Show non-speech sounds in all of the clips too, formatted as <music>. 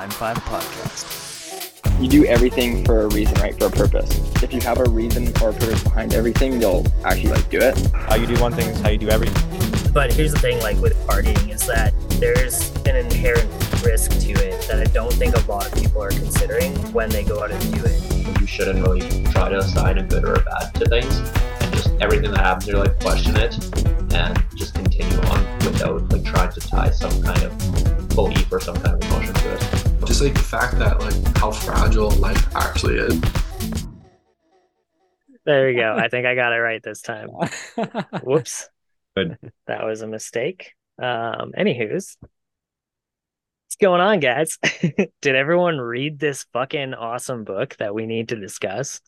Prime 5 podcast. You do everything for a reason, right? For a purpose. If you have a reason or a purpose behind everything, you'll actually like do it. How you do one thing is how you do everything. But here's the thing, like with partying, is that there's an inherent risk to it that I don't think a lot of people are considering when they go out and do it. You shouldn't really try to assign a good or a bad to things, and just everything that happens, you're like question it, and just continue on without like trying to tie some kind of belief or some kind of emotion to it. Just like the fact that like how fragile life actually is. There we go. I think I got it right this time. <laughs> Whoops. Good. <laughs> That was a mistake. Um, anywho's. What's going on, guys? <laughs> Did everyone read this fucking awesome book that we need to discuss?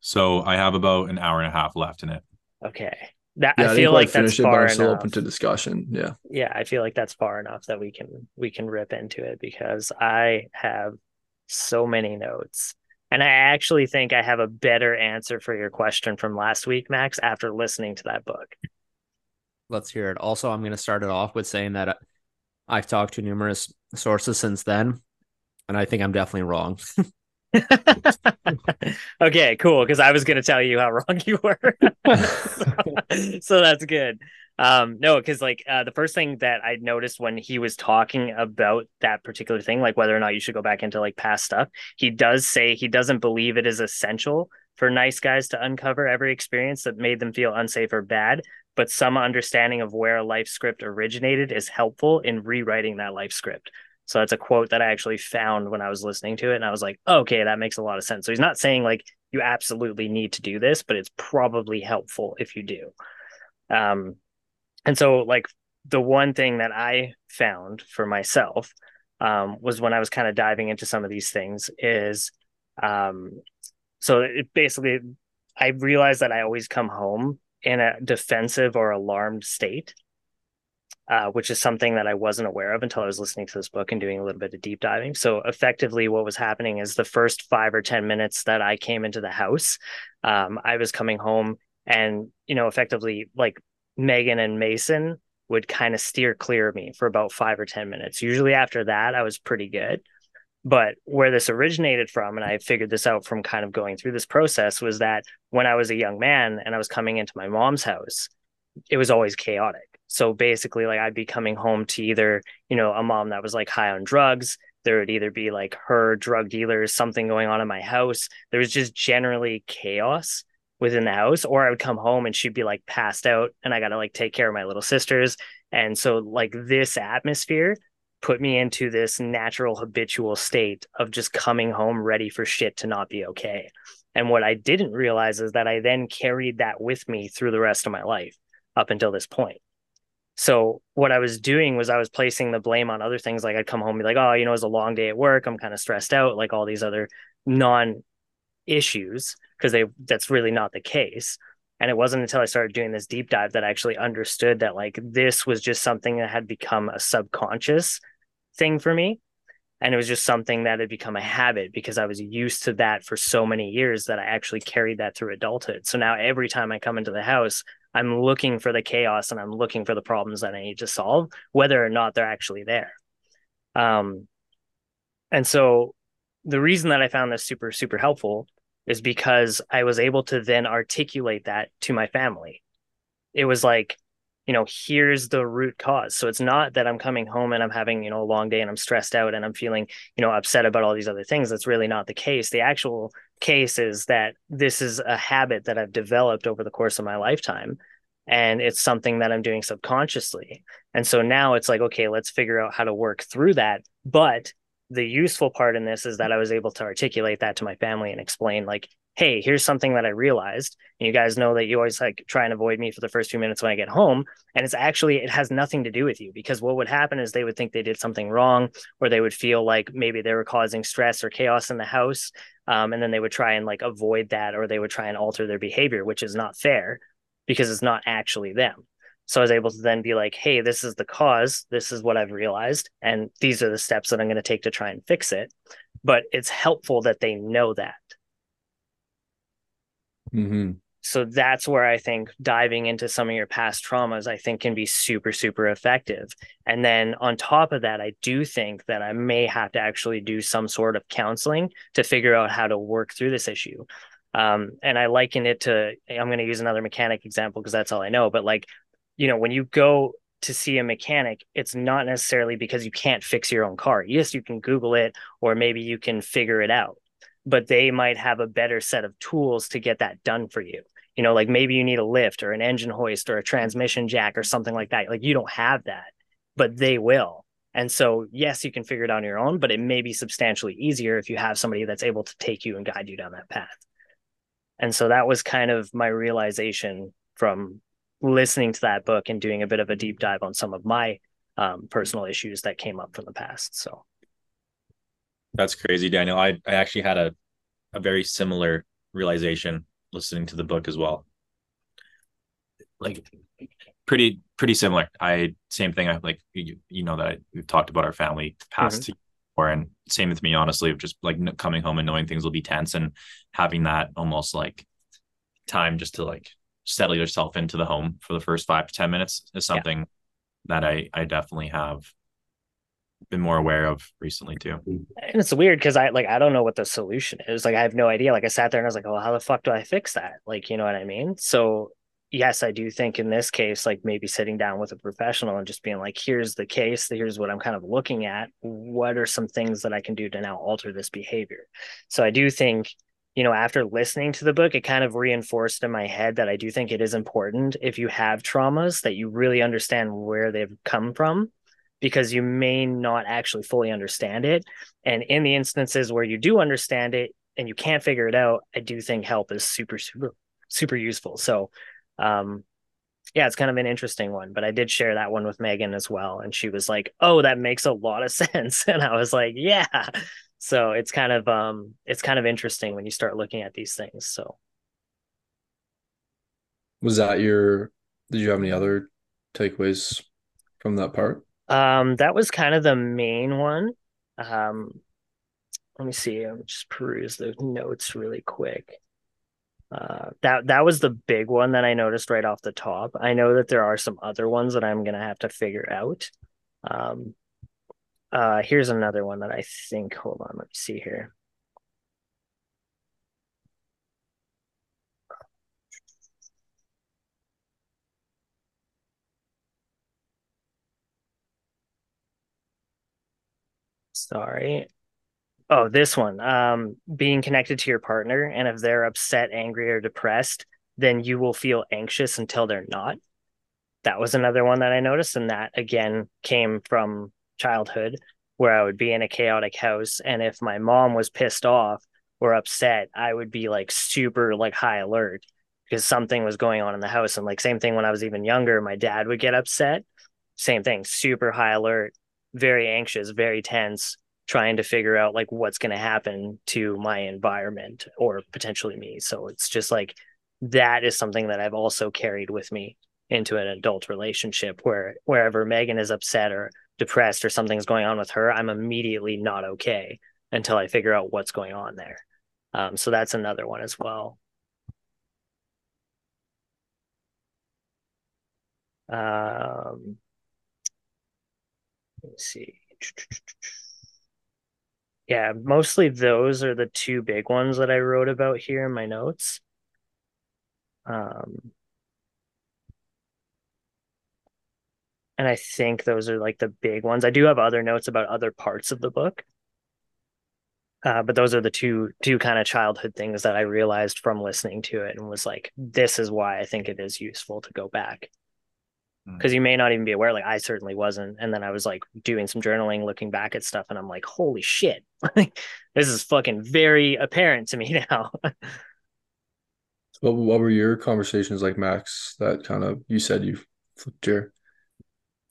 So I have about an hour and a half left in it. Okay. That Yeah, I I, feel like like that's finish it, far I'm still enough. open to discussion. Yeah. yeah, I feel like that's far enough that we can we can rip into it because I have so many notes. And I actually think I have a better answer for your question from last week, Max, after listening to that book. Let's hear it. Also, I'm going to start it off with saying that I've talked to numerous sources since then, and I think I'm definitely wrong. <laughs> <laughs> okay, cool. Because I was going to tell you how <laughs> wrong you were. so, <laughs> so that's good. Um, no, because like uh, the first thing that I noticed when he was talking about that particular thing, like whether or not you should go back into like past stuff, he does say he doesn't believe it is essential for nice guys to uncover every experience that made them feel unsafe or bad, but some understanding of where a life script originated is helpful in rewriting that life script. So that's a quote that I actually found when I was listening to it. And I was like, okay, that makes a lot of sense. So he's not saying like you absolutely need to do this, but it's probably helpful if you do. Um, and so like the one thing that I found for myself um, was when I was kind of diving into some of these things is um, so it basically I realized that I always come home in a defensive or alarmed state uh, which is something that I wasn't aware of until I was listening to this book and doing a little bit of deep diving. So, effectively, what was happening is the first five or 10 minutes that I came into the house, um, I was coming home and, you know, effectively, like Megan and Mason would kind of steer clear of me for about five or 10 minutes. Usually, after that, I was pretty good. But where this originated from, and I figured this out from kind of going through this process, was that when I was a young man and I was coming into my mom's house, it was always chaotic. So basically, like I'd be coming home to either, you know, a mom that was like high on drugs. There would either be like her drug dealers, something going on in my house. There was just generally chaos within the house. Or I would come home and she'd be like passed out and I got to like take care of my little sisters. And so, like, this atmosphere put me into this natural habitual state of just coming home ready for shit to not be okay. And what I didn't realize is that I then carried that with me through the rest of my life up until this point. So what I was doing was I was placing the blame on other things. Like I'd come home and be like, oh, you know, it was a long day at work. I'm kind of stressed out, like all these other non issues, because they that's really not the case. And it wasn't until I started doing this deep dive that I actually understood that like this was just something that had become a subconscious thing for me. And it was just something that had become a habit because I was used to that for so many years that I actually carried that through adulthood. So now every time I come into the house, I'm looking for the chaos and I'm looking for the problems that I need to solve, whether or not they're actually there. Um, and so the reason that I found this super, super helpful is because I was able to then articulate that to my family. It was like, you know, here's the root cause. So it's not that I'm coming home and I'm having, you know, a long day and I'm stressed out and I'm feeling, you know, upset about all these other things. That's really not the case. The actual case is that this is a habit that I've developed over the course of my lifetime. And it's something that I'm doing subconsciously. And so now it's like, okay, let's figure out how to work through that. But the useful part in this is that I was able to articulate that to my family and explain, like, hey, here's something that I realized. And you guys know that you always like try and avoid me for the first few minutes when I get home. And it's actually, it has nothing to do with you because what would happen is they would think they did something wrong or they would feel like maybe they were causing stress or chaos in the house. Um, and then they would try and like avoid that or they would try and alter their behavior, which is not fair because it's not actually them. So I was able to then be like, hey, this is the cause. This is what I've realized. And these are the steps that I'm going to take to try and fix it. But it's helpful that they know that. Mm-hmm. So that's where I think diving into some of your past traumas, I think can be super, super effective. And then on top of that, I do think that I may have to actually do some sort of counseling to figure out how to work through this issue. Um, and I liken it to, I'm going to use another mechanic example because that's all I know. But like, you know, when you go to see a mechanic, it's not necessarily because you can't fix your own car. Yes, you can Google it, or maybe you can figure it out, but they might have a better set of tools to get that done for you you know like maybe you need a lift or an engine hoist or a transmission jack or something like that. Like you don't have that but they will. And so yes you can figure it out on your own but it may be substantially easier if you have somebody that's able to take you and guide you down that path. And so that was kind of my realization from listening to that book and doing a bit of a deep dive on some of my um, personal issues that came up from the past so. That's crazy daniel. I, I actually had a, a very similar realization listening to the book as well. Like pretty pretty similar. I same thing. I like you, you know that I, we've talked about our family past mm-hmm. or and same with me honestly of just like coming home and knowing things will be tense and having that almost like time just to like settle yourself into the home for the first five to ten minutes is something yeah. that I I definitely have been more aware of recently too. And it's weird because I like I don't know what the solution is. Like I have no idea. Like I sat there and I was like, "Oh, how the fuck do I fix that?" Like you know what I mean? So yes, I do think in this case, like maybe sitting down with a professional and just being like, "Here's the case. Here's what I'm kind of looking at. What are some things that I can do to now alter this behavior?" So I do think you know, after listening to the book, it kind of reinforced in my head that I do think it is important if you have traumas that you really understand where they've come from because you may not actually fully understand it. And in the instances where you do understand it and you can't figure it out, I do think help is super, super, super useful. So, um, yeah, it's kind of an interesting one, but I did share that one with Megan as well. And she was like, Oh, that makes a lot of <laughs> sense. And I was like, Yeah. So it's kind of um it's kind of interesting when you start looking at these things. So was that your did you have any other takeaways from that part? Um, that was kind of the main one. Um, let me see. I'm just peruse the notes really quick. Uh, that that was the big one that I noticed right off the top. I know that there are some other ones that I'm gonna have to figure out. Um, uh, here's another one that I think. Hold on, let me see here. Sorry. Oh, this one. Um, being connected to your partner, and if they're upset, angry, or depressed, then you will feel anxious until they're not. That was another one that I noticed, and that again came from childhood, where I would be in a chaotic house, and if my mom was pissed off or upset, I would be like super like high alert because something was going on in the house. And like same thing when I was even younger, my dad would get upset. Same thing, super high alert very anxious, very tense, trying to figure out like what's going to happen to my environment or potentially me. So it's just like that is something that I've also carried with me into an adult relationship where wherever Megan is upset or depressed or something's going on with her, I'm immediately not okay until I figure out what's going on there. Um, so that's another one as well. Um, Let's see. Yeah, mostly those are the two big ones that I wrote about here in my notes. Um, and I think those are like the big ones. I do have other notes about other parts of the book. Uh, but those are the two two kind of childhood things that I realized from listening to it and was like, this is why I think it is useful to go back because mm. you may not even be aware like i certainly wasn't and then i was like doing some journaling looking back at stuff and i'm like holy shit. <laughs> This is fucking very apparent to me <laughs> now. What, what were your conversations like max that kind of you said you flipped your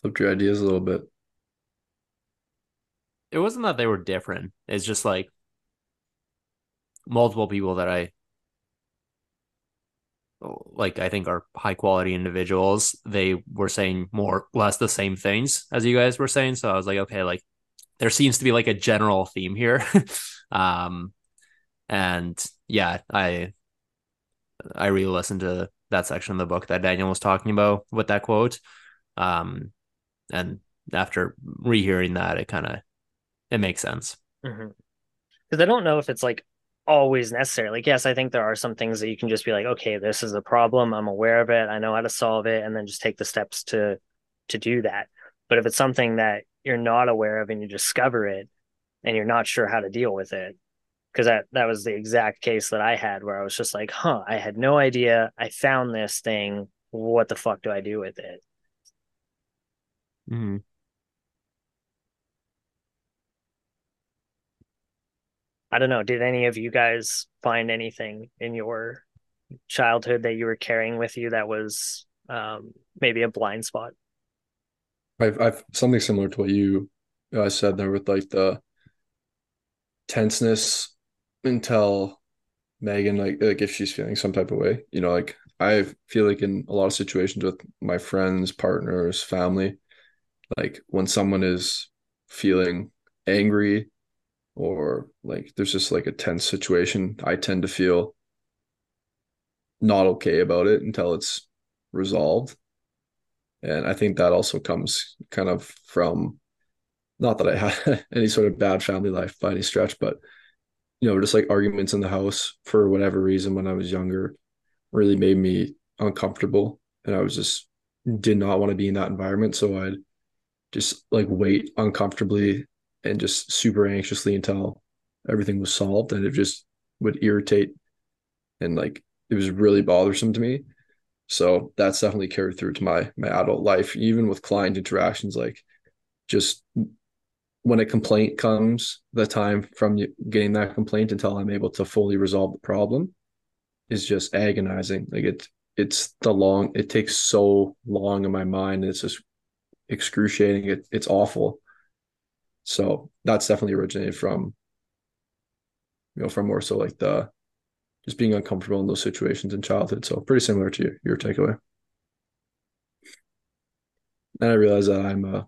flipped your ideas a little bit? It wasn't that they were different. It's just like multiple people that i like I think are high quality individuals. They were saying more or less the same things as you guys were saying. So I was like, okay, like there seems to be like a general theme here. <laughs> um and yeah, I I really listened to that section of the book that Daniel was talking about with that quote. Um, and after rehearing that, it kind of it makes sense. Because mm-hmm. I don't know if it's like always necessary. Like, yes, I think there are some things that you can just be like, okay, this is a problem. I'm aware of it. I know how to solve it, and then just take the steps to to do that. But if it's something that you're not aware of and you discover it and you're not sure how to deal with it, because that that was the exact case that I had where I was just like, huh, I had no idea. I found this thing. What the fuck do I do with it? Mm-hmm. I don't know. Did any of you guys find anything in your childhood that you were carrying with you that was um, maybe a blind spot? I've, I've something similar to what you uh, said there with like the tenseness until Megan, like, like if she's feeling some type of way, you know, like I feel like in a lot of situations with my friends, partners, family, like when someone is feeling angry or like there's just like a tense situation, I tend to feel not okay about it until it's resolved. And I think that also comes kind of from not that I had <laughs> any sort of bad family life by any stretch, but you know, just like arguments in the house for whatever reason when I was younger really made me uncomfortable. And I was just did not want to be in that environment. So I'd just like wait uncomfortably and just super anxiously until everything was solved and it just would irritate and like it was really bothersome to me. So that's definitely carried through to my my adult life even with client interactions like just when a complaint comes the time from getting that complaint until i'm able to fully resolve the problem is just agonizing. Like it it's the long it takes so long in my mind it's just excruciating. It, it's awful so that's definitely originated from, you know, from more so like the just being uncomfortable in those situations in childhood. So pretty similar to your, your takeaway. And I realize that I'm a,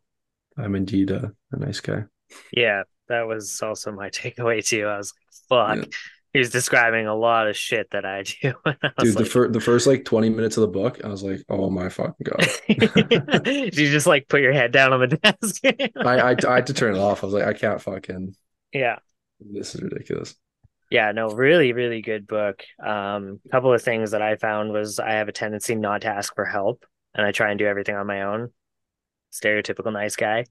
I'm indeed a, a nice guy. Yeah, that was also my <laughs> takeaway too. I was like, fuck. Yeah he was describing a lot of shit that I <laughs> do. I Dude, like, the first the first like twenty minutes of the book, I was like, "Oh my fucking god!" <laughs> You just like put your head down on the desk? I, I I had to turn it off. I was like, "I can't fucking." <laughs> Yeah. This is ridiculous. Yeah, no, really, really good book. Um, a couple of things that I found was I have a tendency not to ask for help, and I try and do everything on my own. Stereotypical nice guy.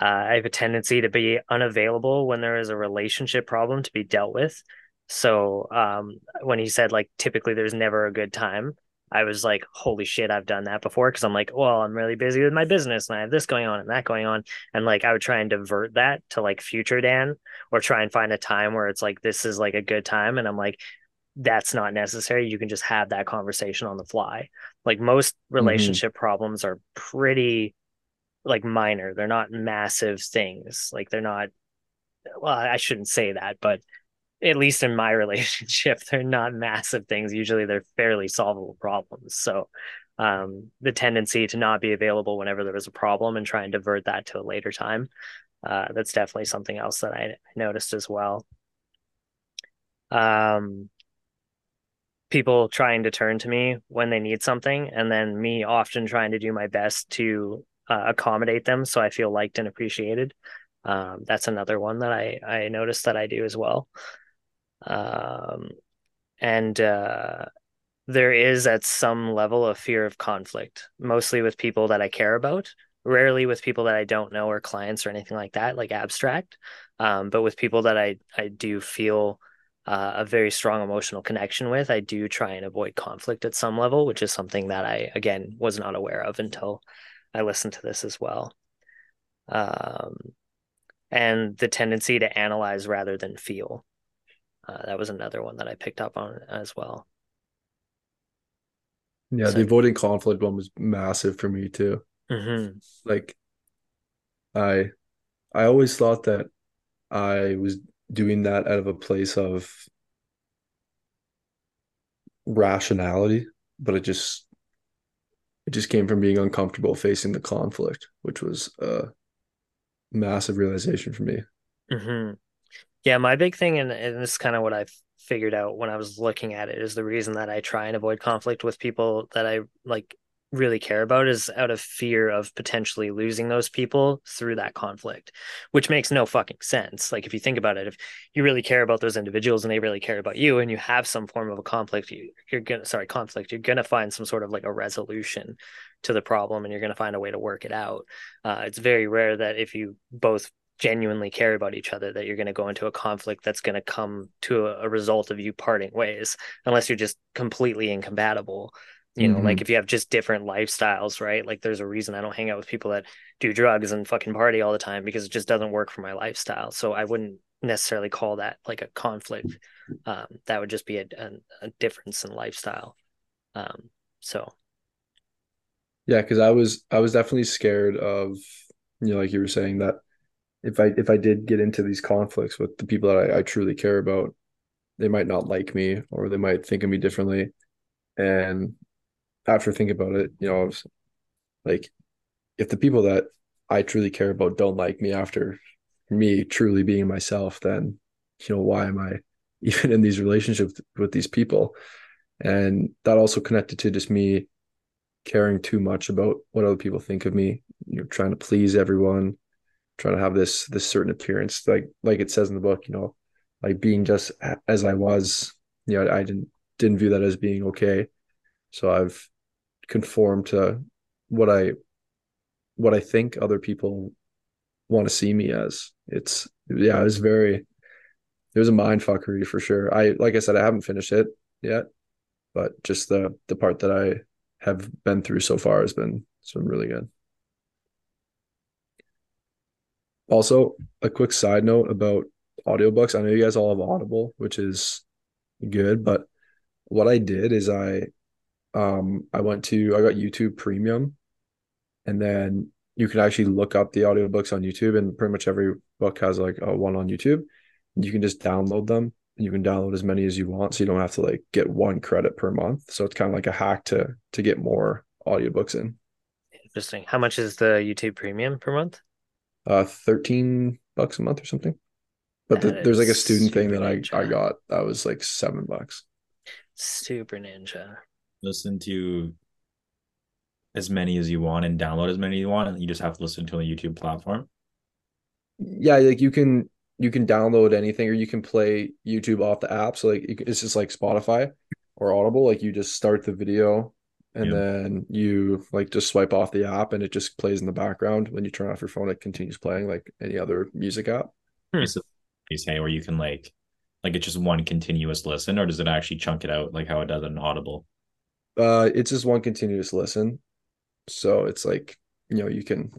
Uh, I have a tendency to be unavailable when there is a relationship problem to be dealt with so um, when he said like typically there's never a good time, I was like, holy shit, I've done that before. Cause I'm like, well, I'm really busy with my business and I have this going on and that going on. And like, I would try and divert that to like future Dan or try and find a time where it's like, this is like a good time. And I'm like, that's not necessary. You can just have that conversation on the fly. Like most mm-hmm. relationship mm-hmm. problems are pretty like minor. They're not massive things. Like they're not, well, I shouldn't say that, but at least in my <laughs> relationship, they're not massive things. Usually they're fairly solvable problems. So um, the tendency to not be available whenever there was a problem and try and divert that to a later time. Uh, that's definitely something else that I, noticed as well. Um, people trying to turn to me when they need something, and then me often trying to do my best to uh, accommodate them so I feel liked and appreciated. Um, that's another one that I I noticed that I do as well um, and uh, there is at some level a fear of conflict, mostly with people that I care about. Rarely with people that I don't know or clients or anything like that, like abstract. Um, but with people that I I do feel uh, a very strong emotional connection with, I do try and avoid conflict at some level, which is something that I again was not aware of until I listened to this as well. Um, and the tendency to analyze rather than feel. Uh, that was another one that I picked up on as well. Yeah, so, the avoiding conflict one was massive for me too. Mm-hmm. Like, I, I always thought that I was doing that out of a place of rationality, but it just, it just came from being uncomfortable facing the conflict, which was a massive realization for me. Mm-hmm. Yeah, my big thing, and, and this is kind of what I've figured out when I was looking at it is the reason that I try and avoid conflict with people that I like really care about is out of fear of potentially losing those people through that conflict, which makes no fucking sense. Like if you think about it, if you really care about those individuals and they really care about you and you have some form of a conflict, you, you're gonna sorry, conflict, you're gonna find some sort of like a resolution to the problem and you're gonna find a way to work it out. Uh, it's very rare that if you both genuinely care about each other that you're going to go into a conflict that's going to come to a, a, result of you parting ways unless you're just completely incompatible. You know mm-hmm. like if you have just different lifestyles right? Like there's a reason i don't hang out with people that do drugs and fucking party all the time because it just doesn't work for my lifestyle. So i wouldn't necessarily call that like a conflict. Um, that would just be a, a, a difference in lifestyle. Um, so. Yeah because i was i was definitely scared of you know like you were saying that if I if I did get into these conflicts with the people that I, I truly care about, they might not like me or they might think of me differently. And after thinking about it, you know, I was like if the people that I truly care about don't like me after me truly being myself, then you know, why am I <laughs> even in these relationships with these people? And that also connected to just me caring too much about what other people think of me, you know, trying to please everyone, trying to have this this certain appearance like like it says in the book you know like being just as i was you know i didn't didn't view that as being okay. So i've conformed to what i what i think other people want to see me as. It's yeah it was very it was a mind fuckery for sure. I like i said i haven't finished it yet but just the the part that i have been through so far has been it's been really good also, a quick side note about audiobooks. I know you guys all have Audible, which is good, but what I did is I um I went to I got YouTube Premium and then you can actually look up the audiobooks on YouTube and pretty much every book has like a one on YouTube. and You can just download them and you can download as many as you want so you don't have to like get one credit per month. So it's kind of like a hack to to get more audiobooks in. Interesting. How much is the YouTube Premium per month? Uh 13 bucks a month or something. But the, there's like a student thing that I, I got that was like seven bucks. Super ninja. Listen to as many as you want and download as many as you want and you just have to listen to on the youtube platform? Yeah like you can you can download anything or you can play youtube off the app. So like it's just like spotify or audible. Like you just start the video and yeah. then you like just swipe off the app and it just plays in the background when you turn off your phone it continues playing like any other music app hmm. you say where you can like like it's just one continuous listen or does it actually chunk it out like how it does in audible uh it's just one continuous listen so it's like you know you can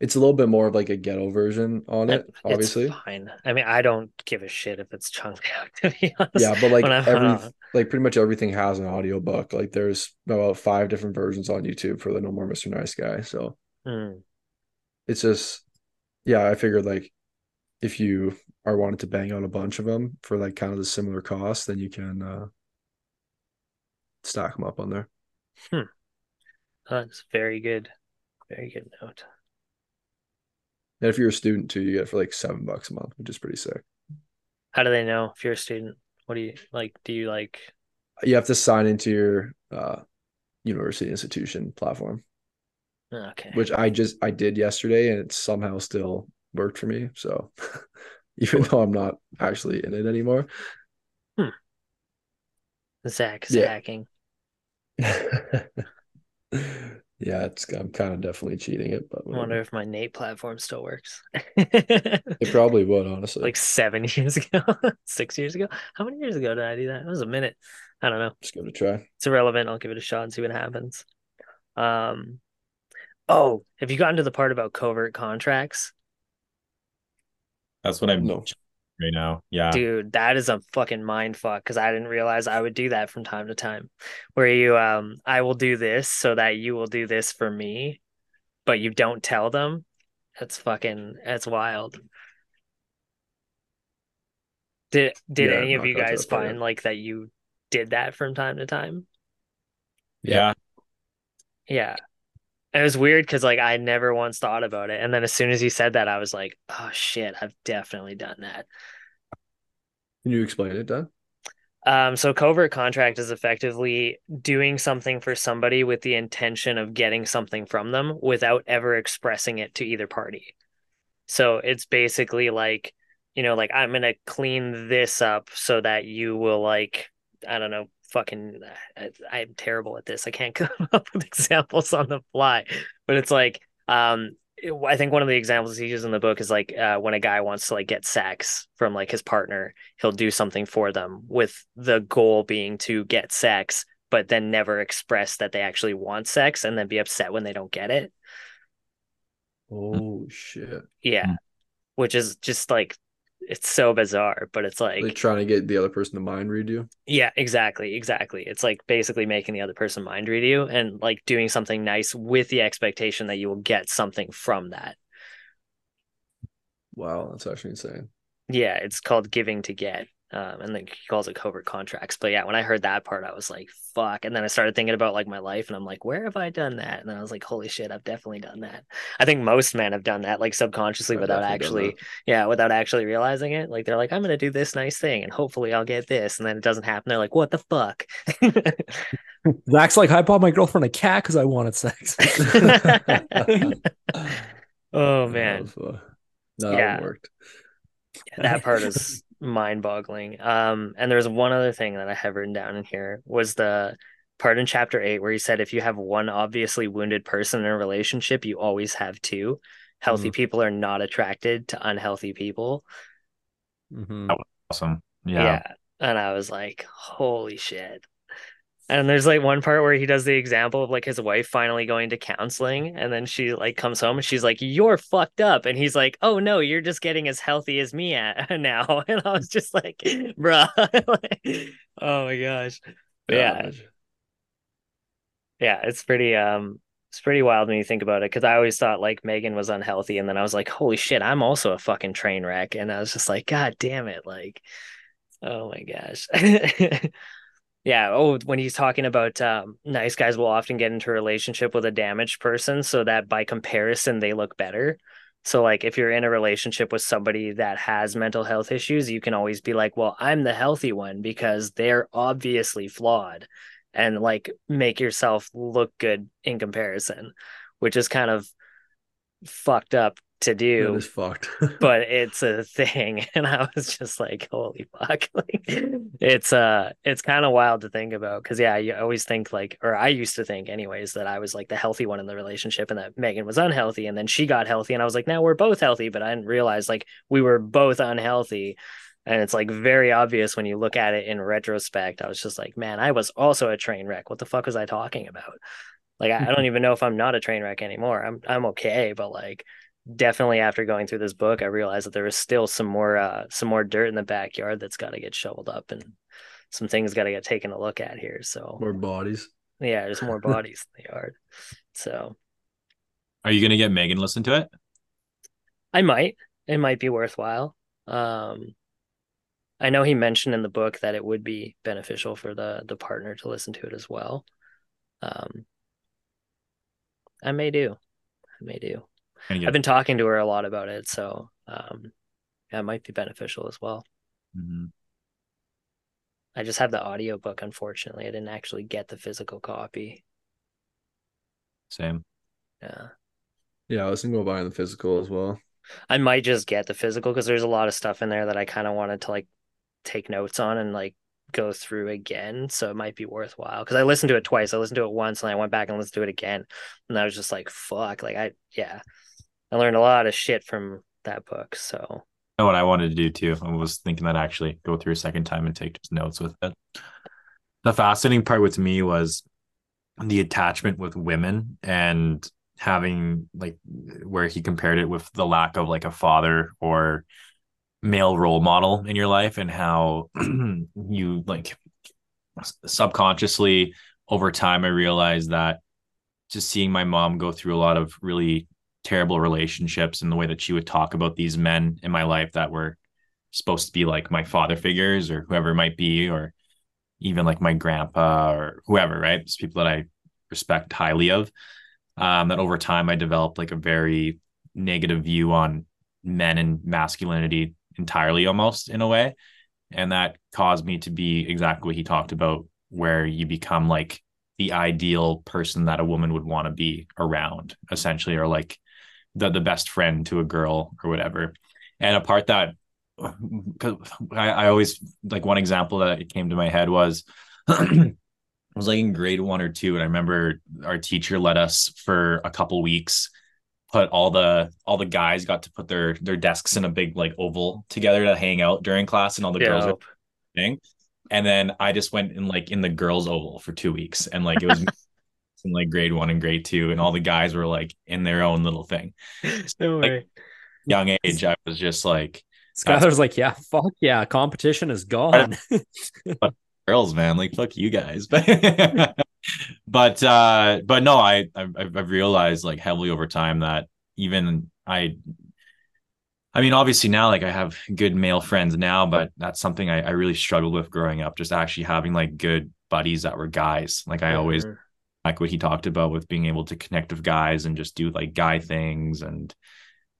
it's a little bit more of like a ghetto version on it, it's obviously. fine. I mean, I don't give a shit if it's chunked out <laughs> to be honest. Yeah, but like every like pretty much everything has an audio book. Like there's about five different versions on YouTube for the No More Mr. Nice Guy. So mm. it's just yeah, I figured like if you are wanting to bang out a bunch of them for like kind of the similar cost, then you can uh stack them up on there. Hmm. That's very good. Very good note. And if you're a student too, you get it for like seven bucks a month, which is pretty sick. How do they know if you're a student? What do you like? Do you like? You have to sign into your uh, university institution platform. Okay. Which I just I did yesterday, and it somehow still worked for me. So <laughs> even though I'm not actually in it anymore. Hmm. Zach is yeah. hacking. <laughs> Yeah, it's I'm kind of definitely cheating it, but I wonder if my Nate platform still works. it probably would, honestly. Like seven <laughs> years ago, six years ago. How many years ago did I do that? It was a minute. I don't know. Just give it a try. It's irrelevant. I'll give it a shot and see what happens. Um, oh, have you gotten to the part about covert contracts? That's what I'm no right now. Yeah. Dude, that is a fucking mind fuck because I didn't realize I would do that from time to time. Where you um I will do this so that you will do this for me, but you don't tell them. That's fucking that's wild. Did did yeah, any of you guys find like that you did that from time to time? Yeah. Yeah. It was weird because like I never once thought about it. And then as soon as you said that, I was like, oh shit, I've definitely done that. Can you explain it, Dan? Um, so covert contract is effectively doing something for somebody with the intention of getting something from them without ever expressing it to either party. So it's basically like, you know, like I'm gonna clean this up so that you will like, I don't know, fucking. I, I'm terrible at this. I can't <laughs> come up with examples on the fly, but it's like, um, I think one of the examples he uses in the book is like uh, when a guy wants to like get sex from like his partner, he'll do something for them with the goal being to get sex, but then never express that they actually want sex and then be upset when they don't get it. Oh shit! Yeah, which is just like it's so bizarre, but it's like Like trying to get the other person to mind read you. yeah, exactly, exactly. It's like basically making the other person mind read you and like doing something nice with the expectation that you will get something from that. Wow, that's actually insane. Yeah, it's called giving to get. Um, and then he calls it covert contracts. But yeah, when I heard that part, I was like, fuck. And then I started thinking about like my life and I'm like, where have I done that? And then I was like, holy shit, I've definitely done that. I think most men have done that, like subconsciously I've without actually, yeah, without actually realizing it. Like they're like, I'm gonna do this nice thing and hopefully I'll get this. And then it doesn't happen. They're like, what the fuck? <laughs> Zach's like, I bought my girlfriend a cat because I wanted sex. <laughs> oh <laughs> man. That was, uh, no, Yeah. that worked. that part is mind-boggling. Um, and there's one other thing that I have written down in here was the part in chapter eight where he said if you have one obviously wounded person in a relationship, you always have two. Healthy people are not attracted to unhealthy people. Mhm. Awesome. Yeah. And I was like, holy shit. And there's like one part where he does the example of like his wife finally going to counseling, and then she like comes home and she's like, "You're fucked up," and he's like, "Oh no, you're just getting as healthy as me at <laughs> now." <laughs> And I was just like, "Bruh," <laughs> Like, oh my gosh, But yeah, yeah, it's pretty um, it's pretty wild when you think about it. Because I always thought like Megan was unhealthy, and then I was like, "Holy shit, I'm also a fucking train wreck," and I was just like, "God damn it!" Like, oh my gosh. Yeah. Oh, when he's talking about um, nice guys will often get into a relationship with a damaged person so that by comparison they look better. So, like, if you're in a relationship with somebody that has mental health issues, you can always be like, well, I'm the healthy one because they're obviously flawed and like make yourself look good in comparison, which is kind of fucked up to do is fucked. <laughs> but it's a thing. <laughs> And i was just like holy fuck. <laughs> Like it's uh it's kind of wild to think about because yeah you always think like or i used to think anyways that i was like the healthy one in the relationship and that megan was unhealthy and then she got healthy and i was like now we're both healthy but i didn't realize like we were both unhealthy. And it's like very obvious when you look at it in retrospect. I was just like man i was also a train wreck. What the fuck was i talking about? Like i, I don't even know if i'm not a train wreck anymore. I'm i'm okay but like definitely after going through this book i realized that there is still some more uh some more dirt in the backyard that's got to get shoveled up and some things got to get taken a look at here so More bodies. yeah there's more <laughs> bodies in the yard so Are you gonna get Megan listen to it? i might. It might be worthwhile. Um i know he mentioned in the book that it would be beneficial for the the partner to listen to it as well. Um i may do. I may do. Gonna get- I've been talking to her a lot about it, so um, yeah, it might be beneficial as well. Mhm. I just have the audiobook, unfortunately. I didn't actually get the physical copy. Same. Yeah. Yeah, I was thinking about buying the physical as well. I might just get the physical because there's a lot of stuff in there that I kind of wanted to like take notes on and like go through again. So it might be worthwhile because I listened to it twice. I listened to it once and I went back and listened to it again. And I was just like, fuck. Like, I, yeah, I learned a lot of shit from that book. So know what I wanted to do too. I was thinking that actually go through a second time and take just notes with it. The fascinating part with me was the attachment with women and having like where he compared it with the lack of like a father or male role model in your life and how <clears throat> you like subconsciously over time I realized that just seeing my mom go through a lot of really terrible relationships and the way that she would talk about these men in my life that were supposed to be like my father figures or whoever it might be or even like my grandpa or whoever right? It's people that i respect highly of. Um that over time i developed like a very negative view on men and masculinity entirely almost in a way. And that caused me to be exactly what he talked about where you become like the ideal person that a woman would want to be around essentially or like the the best friend to a girl or whatever and a part that because I, I always like one example that came to my head was <clears throat> I was like in grade one or two, and I remember our teacher let us for a couple weeks put all the all the guys got to put their their desks in a big like oval together to hang out during class, and all the Yeah. girls were thing. And then I just went in like in the girls' oval for two weeks, and like it was in like grade one and grade two, and all the guys were like in their own little thing. <laughs> No Like- way. Young age, I was just like Skylar's like, yeah, fuck yeah, competition is gone. girls, man. Like fuck you guys. But <laughs> but uh but no, I I've, I've realized like heavily over time that even I I mean, obviously now like I have good male friends now, but that's something I, I really struggled with growing up, just actually having like good buddies that were guys. Like I always. Like what he talked about with being able to connect with guys and just do like guy things. And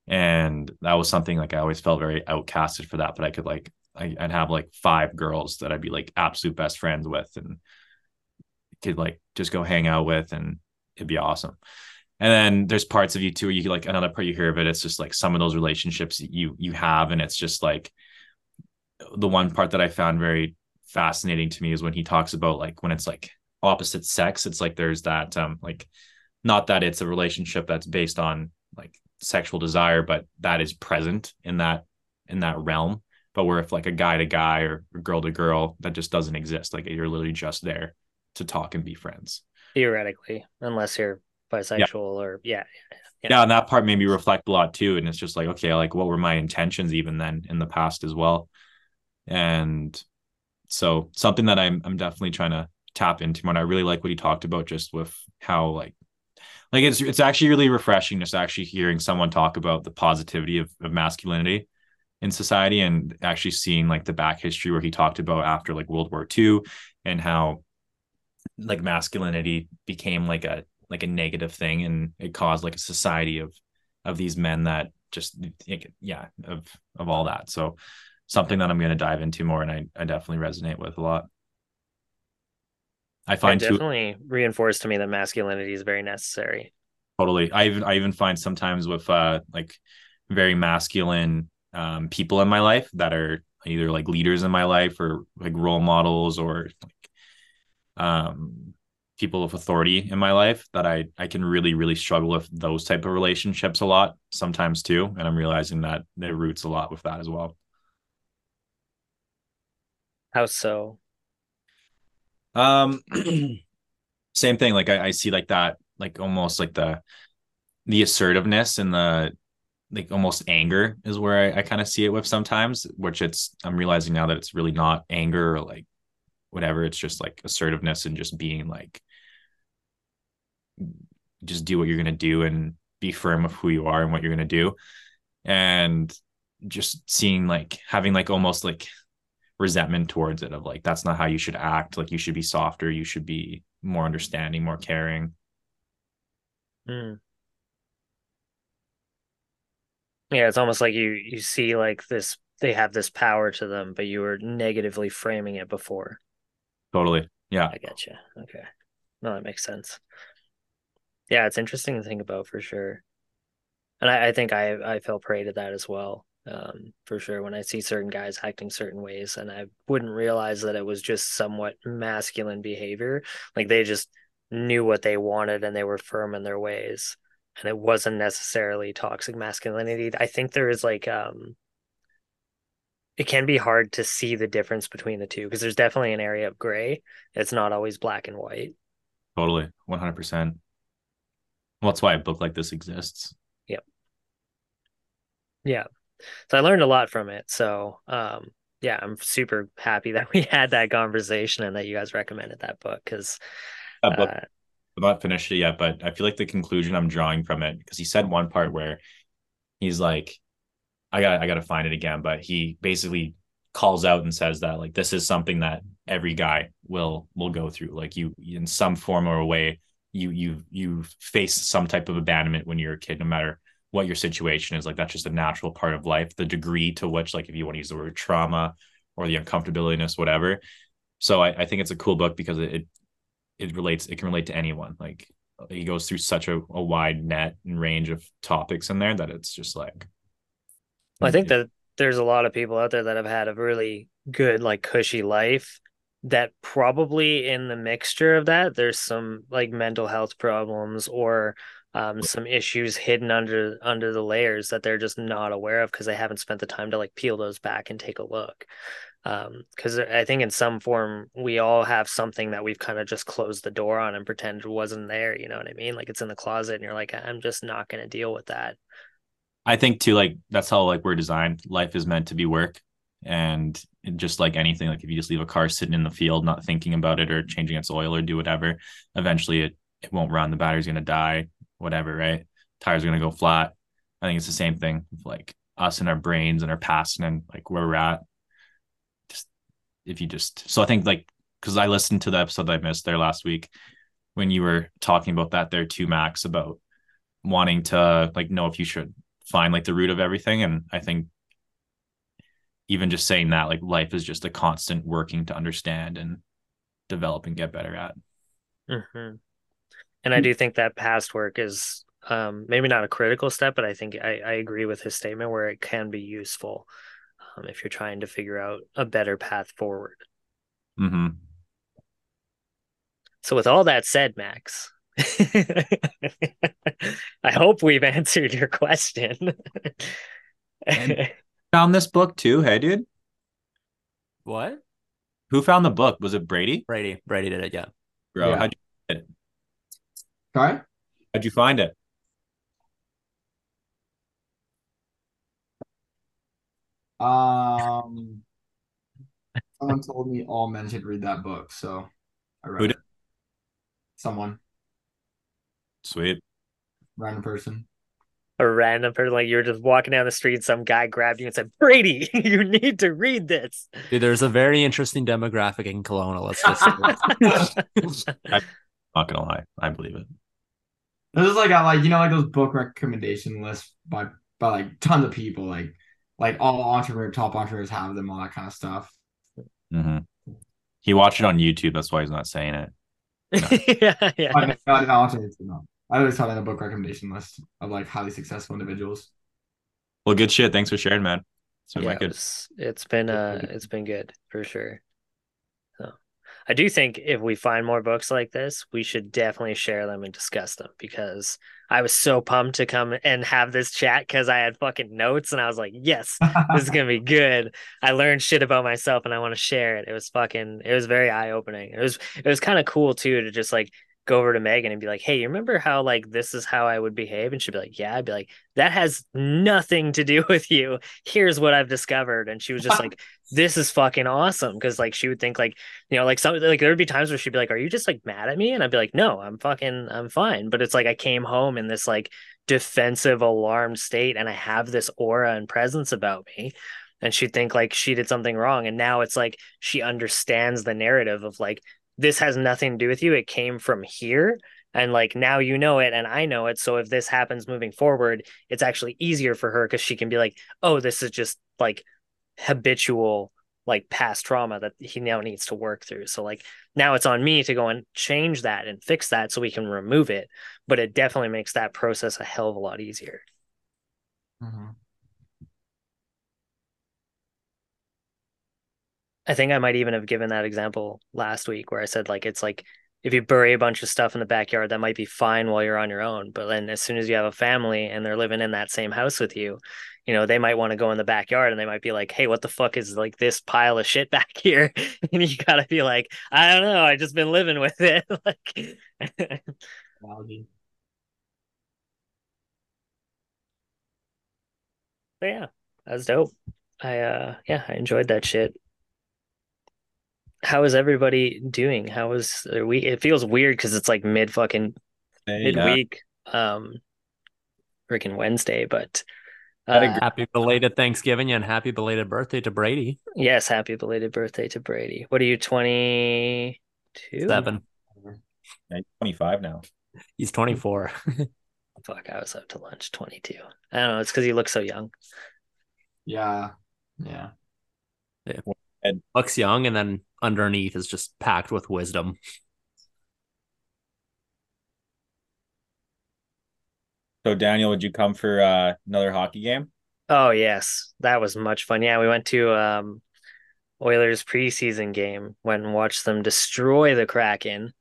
and that was something like I always felt very outcasted for that but I could like I, I'd have like five girls that I'd be like absolute best friends with and could like just go hang out with and it'd be awesome. And then there's parts of you too where you like another part you hear of it it's just like some of those relationships you you have and it's just like the one part that I found very fascinating to me is when he talks about like when it's like opposite sex it's like there's that um like not that it's a relationship that's based on like sexual desire but that is present in that in that realm but where if like a guy to guy or girl to girl that just doesn't exist like you're literally just there to talk and be friends Theoretically, unless you're bisexual or yeah. Yeah. yeah and that part made me reflect a lot too and it's just like okay like what were my intentions even then in the past as well and so something that i'm i'm definitely trying to tap into and i really like what he talked about just with how like like it's it's actually really refreshing just actually hearing someone talk about the positivity of, of masculinity in society and actually seeing like the back history where he talked about after like world war ii and how like masculinity became like a like a negative thing and it caused like a society of of these men that just yeah of of all that. So something that i'm going to dive into more and i, I definitely resonate with a lot i It find too definitely reinforced to me that masculinity is very necessary. totally i even i even find sometimes with uh like very masculine um people in my life that are either like leaders in my life or like role models or like um people of authority in my life that i i can really really struggle with those type of relationships a lot sometimes too and i'm realizing that their roots a lot with that as well How so? Um, <clears throat> same thing. Like I, I see like that, like almost like the the assertiveness and the like almost anger is where I, I kind of see it with sometimes, which it's I'm realizing now that it's really not anger or like whatever. It's just like assertiveness and just being like just do what you're gonna do and be firm of who you are and what you're gonna do. And just seeing like having like almost like resentment towards it of like that's not how you should act like you should be softer you should be more understanding more caring Hmm. Yeah, it's almost like you you see like this they have this power to them, but you were negatively framing it before. totally yeah I get you. Okay. No, that makes sense. Yeah, it's interesting to think about for sure. And I, I think I I fell prey to that as well. Um, for sure. When I see certain guys acting certain ways and I wouldn't realize that it was just somewhat masculine behavior. Like they just knew what they wanted and they were firm in their ways. And it wasn't necessarily toxic masculinity. I think there is like um it can be hard to see the difference between the two because there's definitely an area of gray. It's not always black and white. totally 100% well that's why a book like this exists Yep. Yeah. So I learned a lot from it. So um yeah, I'm super happy <laughs> that we had that conversation and that you guys recommended that book because uh, I'm not finished it yet but i feel like the conclusion i'm drawing from it because he said one part where he's like i got i got to find it again but he basically calls out and says that like this is something that every guy will will go through like you in some form or a way you you you face some type of abandonment when you're a kid no matter what your situation is like that's just a natural part of life the degree to which like if you want to use the word trauma or the uncomfortability, whatever. So I, I think it's a cool book because it, it it relates it can relate to anyone. Like he goes through such a, a wide net and range of topics in there that it's just like Well, I think that there's a lot of people out there that have had a really good, like cushy life that probably in the mixture of that, there's some like mental health problems or um, some issues hidden under under the layers that they're just not aware of because they haven't spent the time to like peel those back and take a look. Because um, I think in some form we all have something that we've kind of just closed the door on and pretend it wasn't there. You know what I mean? Like it's in the closet, and you're like, I'm just not going to deal with that. I think too, like that's how like we're designed. Life is meant to be work, and just like anything, like if you just leave a car sitting in the field, not thinking about it or changing its oil or do whatever, eventually it it won't run. The battery's gonna die, whatever, right? Tires are gonna go flat. I think it's the same thing with like us and our brains and our past and like where we're at. Just if you just so I think like because I listened to the episode that I missed there last week when you were talking about that there too, Max, about wanting to like know if you should find like the root of everything. And I think even just saying that, like life is just a constant working to understand and develop and get better at. Mm-hmm. And I do think that past work is um, maybe not a critical step, but I think I, I agree with his statement where it can be useful um, if you're trying to figure out a better path forward. Mm-hmm. So, with all that said, Max, <laughs> I hope we've <laughs> answered your question. <laughs> found this book too, hey dude? What? Who found the book? Was it Brady? Brady. Brady did it, yeah. Bro, Yeah. how'd you find it? Sorry? How'd you find it? Um, someone told me all men should read that book, so I read Who it. Someone, Sweet. random person. a random person, like you're just walking down the street, some guy grabbed you and said, Brady, <laughs> you need to read this. Dude, there's a very interesting demographic in Kelowna. Let's just <laughs> Not gonna lie. I believe it. This is like a, like you know like those book recommendation lists by by like tons of people like like all entrepreneur top entrepreneurs have them all that kind of stuff. hmm He watched it on YouTube. That's why he's not saying it. <laughs> yeah, yeah. I, no, no, no, entrepreneurs, no. I was talking a book recommendation list of like highly successful individuals. Well, good shit. Thanks for sharing, man. So yeah, my it was, it's been uh it's been good for sure. I do think if we find more books like this, we should definitely share them and discuss them because I was so pumped to come and have this chat because I had fucking notes and I was like, yes, this is gonna be <laughs> good. I learned shit about myself and I want to share it. It was fucking it was very eye opening. It was it was kind of cool too to just like go over to Megan and be like, hey, you remember how like this is how I would behave? And she'd be like, Yeah, I'd be like, that has nothing to do <laughs> with you. Here's what I've discovered. And she was just like, This is fucking awesome. Cause like she would think like, you know, like some like there would be times where she'd be like, Are you just like mad at me? And I'd be like, No, I'm fucking I'm fine. But it's like I came home in this like defensive, alarmed state and I have this aura and presence about me and she'd think like she did something wrong and now it's like she understands the narrative of like this has nothing to do with you. It came from here. And like now you know it and i know it. So if this happens moving forward it's actually easier for her because she can be like oh this is just like habitual like past trauma that he now needs to work through. So like now it's on me to go and change that and fix that so we can remove it. But it definitely makes that process a hell of a lot easier mm-hmm. I think I might even have given that example last week where I said like it's like if you bury a bunch of stuff in the backyard that might be fine while you're on your own, but then as soon as you have a family and they're living in that same house with you, you know, they might want to go in the backyard and they might be like, "Hey, what the fuck is like this pile of shit <laughs> back here?" <laughs> and you got to be like, "I don't know, I just been living with it." <laughs> like yeah, that's dope. I uh yeah, I enjoyed that shit. How is everybody doing? How is was their week? It feels weird because it's like mid fucking Hey, mid yeah. week, um, freaking Wednesday. But uh, happy belated Thanksgiving and happy belated birthday to Brady. yes, happy belated birthday to Brady. What are you, twenty two? Seven. He's 25 now. He's 24. <laughs> Fuck, I was up to lunch. Twenty two. I don't know. It's because he looks so young. Yeah, yeah. And- looks young, and then underneath is just packed with wisdom. So Daniel, would you come for uh, another hockey game? Oh yes, that was much fun. Yeah, we went to um Oilers preseason game, went and watched them destroy the Kraken.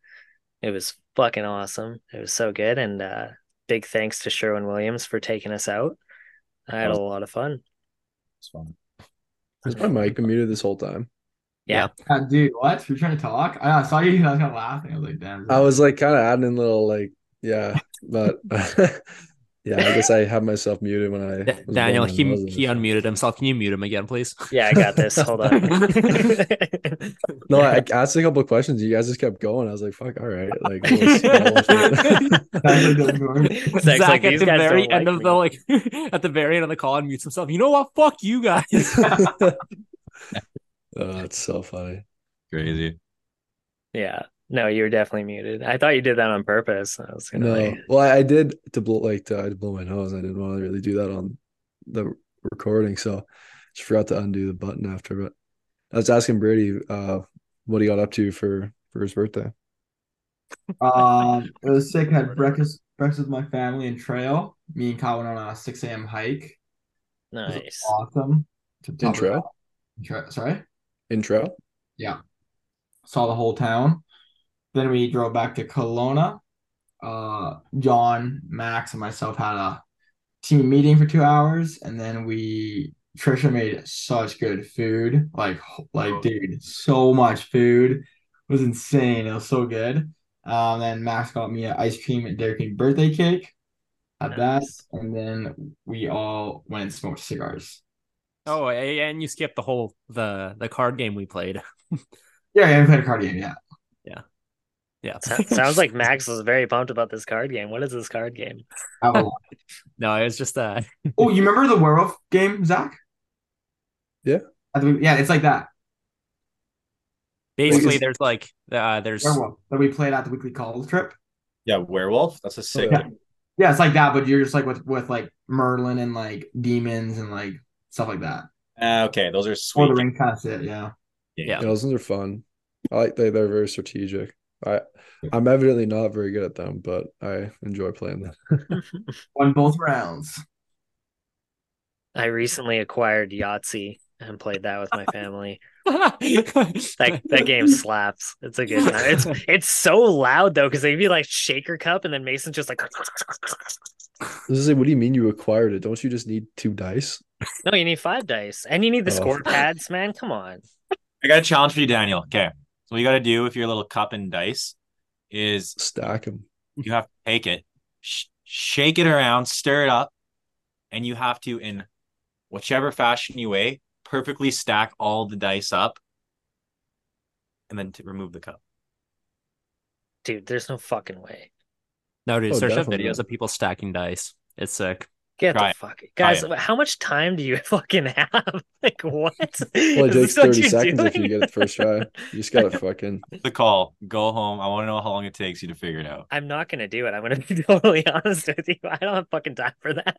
It was fucking awesome. It was so good, and uh big thanks to Sherwin Williams for taking us out. I had a lot of fun. It's fun. Has my mic muted this whole time? Yeah. Uh, dude, what? You're trying to talk? I, I saw you. <laughs> I was kind of laughing. I was like, damn. I was like kind of adding in little like yeah, but <laughs> <laughs> yeah, I guess I have myself muted when I. Daniel, he my nose in he it. unmuted himself. Can you mute him again, please? Yeah, I got this. Hold on. No, I asked a couple of questions. You guys just kept going. I was like, "Fuck, all right." Like, we'll see. I'll watch it. Actually doesn't work. Zach's Zach like, at the very end like of me." the like at the very end of the call unmutes himself. You know what? Fuck you guys. Oh, it's so funny. Crazy. Yeah. No, you were definitely muted. I thought you did that on purpose. I was gonna No, like, well, I I did to blow like to, I had to blow my nose. I didn't want to really do that on the recording, so just forgot to undo the button after. But I was asking Brady, uh, what he got up to for for his birthday. Um, it was sick. Had breakfast breakfast with my family in Trail. Me and Kyle went on a six a.m. hike. It was nice. awesome. To the top In of the Trail, mountain. In Trail- Sorry, intro. Yeah. Saw the whole town. Then we drove back to Kelowna. Uh, John, Max, and myself had a team meeting for two hours, and then we Trisha made such good food. Like, like, dude, so much food. It was insane. It was so good. Um, then Max got me an ice cream and Dairy Queen birthday cake. Had that, Nice. and then we all went and smoked cigars. Oh, and you skipped the whole the the card game we played. <laughs> Yeah, yeah, we played a card game. Yet. Yeah. Yeah, So- Sounds like Max <laughs> was very pumped about this card game. What is this card game? Avalon. <laughs> no, it was just uh oh, you remember the werewolf game, Zach? Yeah. Yeah, it's like that. basically there's like uh there's Werewolf that we played at the weekly call trip. Yeah, werewolf. That's a sick. Yeah. Yeah, it's like that, but you're just like with with like Merlin and like demons and like stuff like that. Uh, okay, those are Or sweet. the ring kind of shit, yeah. Yeah. Yeah, those ones are fun. I like they they're very strategic. I I'm evidently not very good at them, but I enjoy playing them. <laughs> <laughs> Won both rounds. I recently acquired Yahtzee and played that with my family. <laughs> That that game slaps. It's a good time. It's it's so loud though because they'd be like shaker cup and then Mason's just like This is like, what do you mean you acquired it? Don't you just need two dice? No, you need five dice and you need the Oh. score pads, man. Come on. I got a challenge for you, Daniel. Okay, so what you got to do with your little cup and dice is Stack them. you have to take it, sh- shake it around, stir it up, and you have to, in whichever fashion you weigh, perfectly stack all the dice up, and then to remove the cup. Dude, there's no fucking way. no dude, Oh, search up videos not. of people stacking dice. It's sick. Get Try the it. fuck Try guys. How much time do you <laughs> fucking have? <laughs> Like what? Well, it takes 30 you're seconds if you get it first try. You just gotta <laughs> fucking The call. Go home. I want to know how long it takes you to figure it out. I'm not gonna do it. I'm gonna be totally honest with you. I don't have fucking time for that.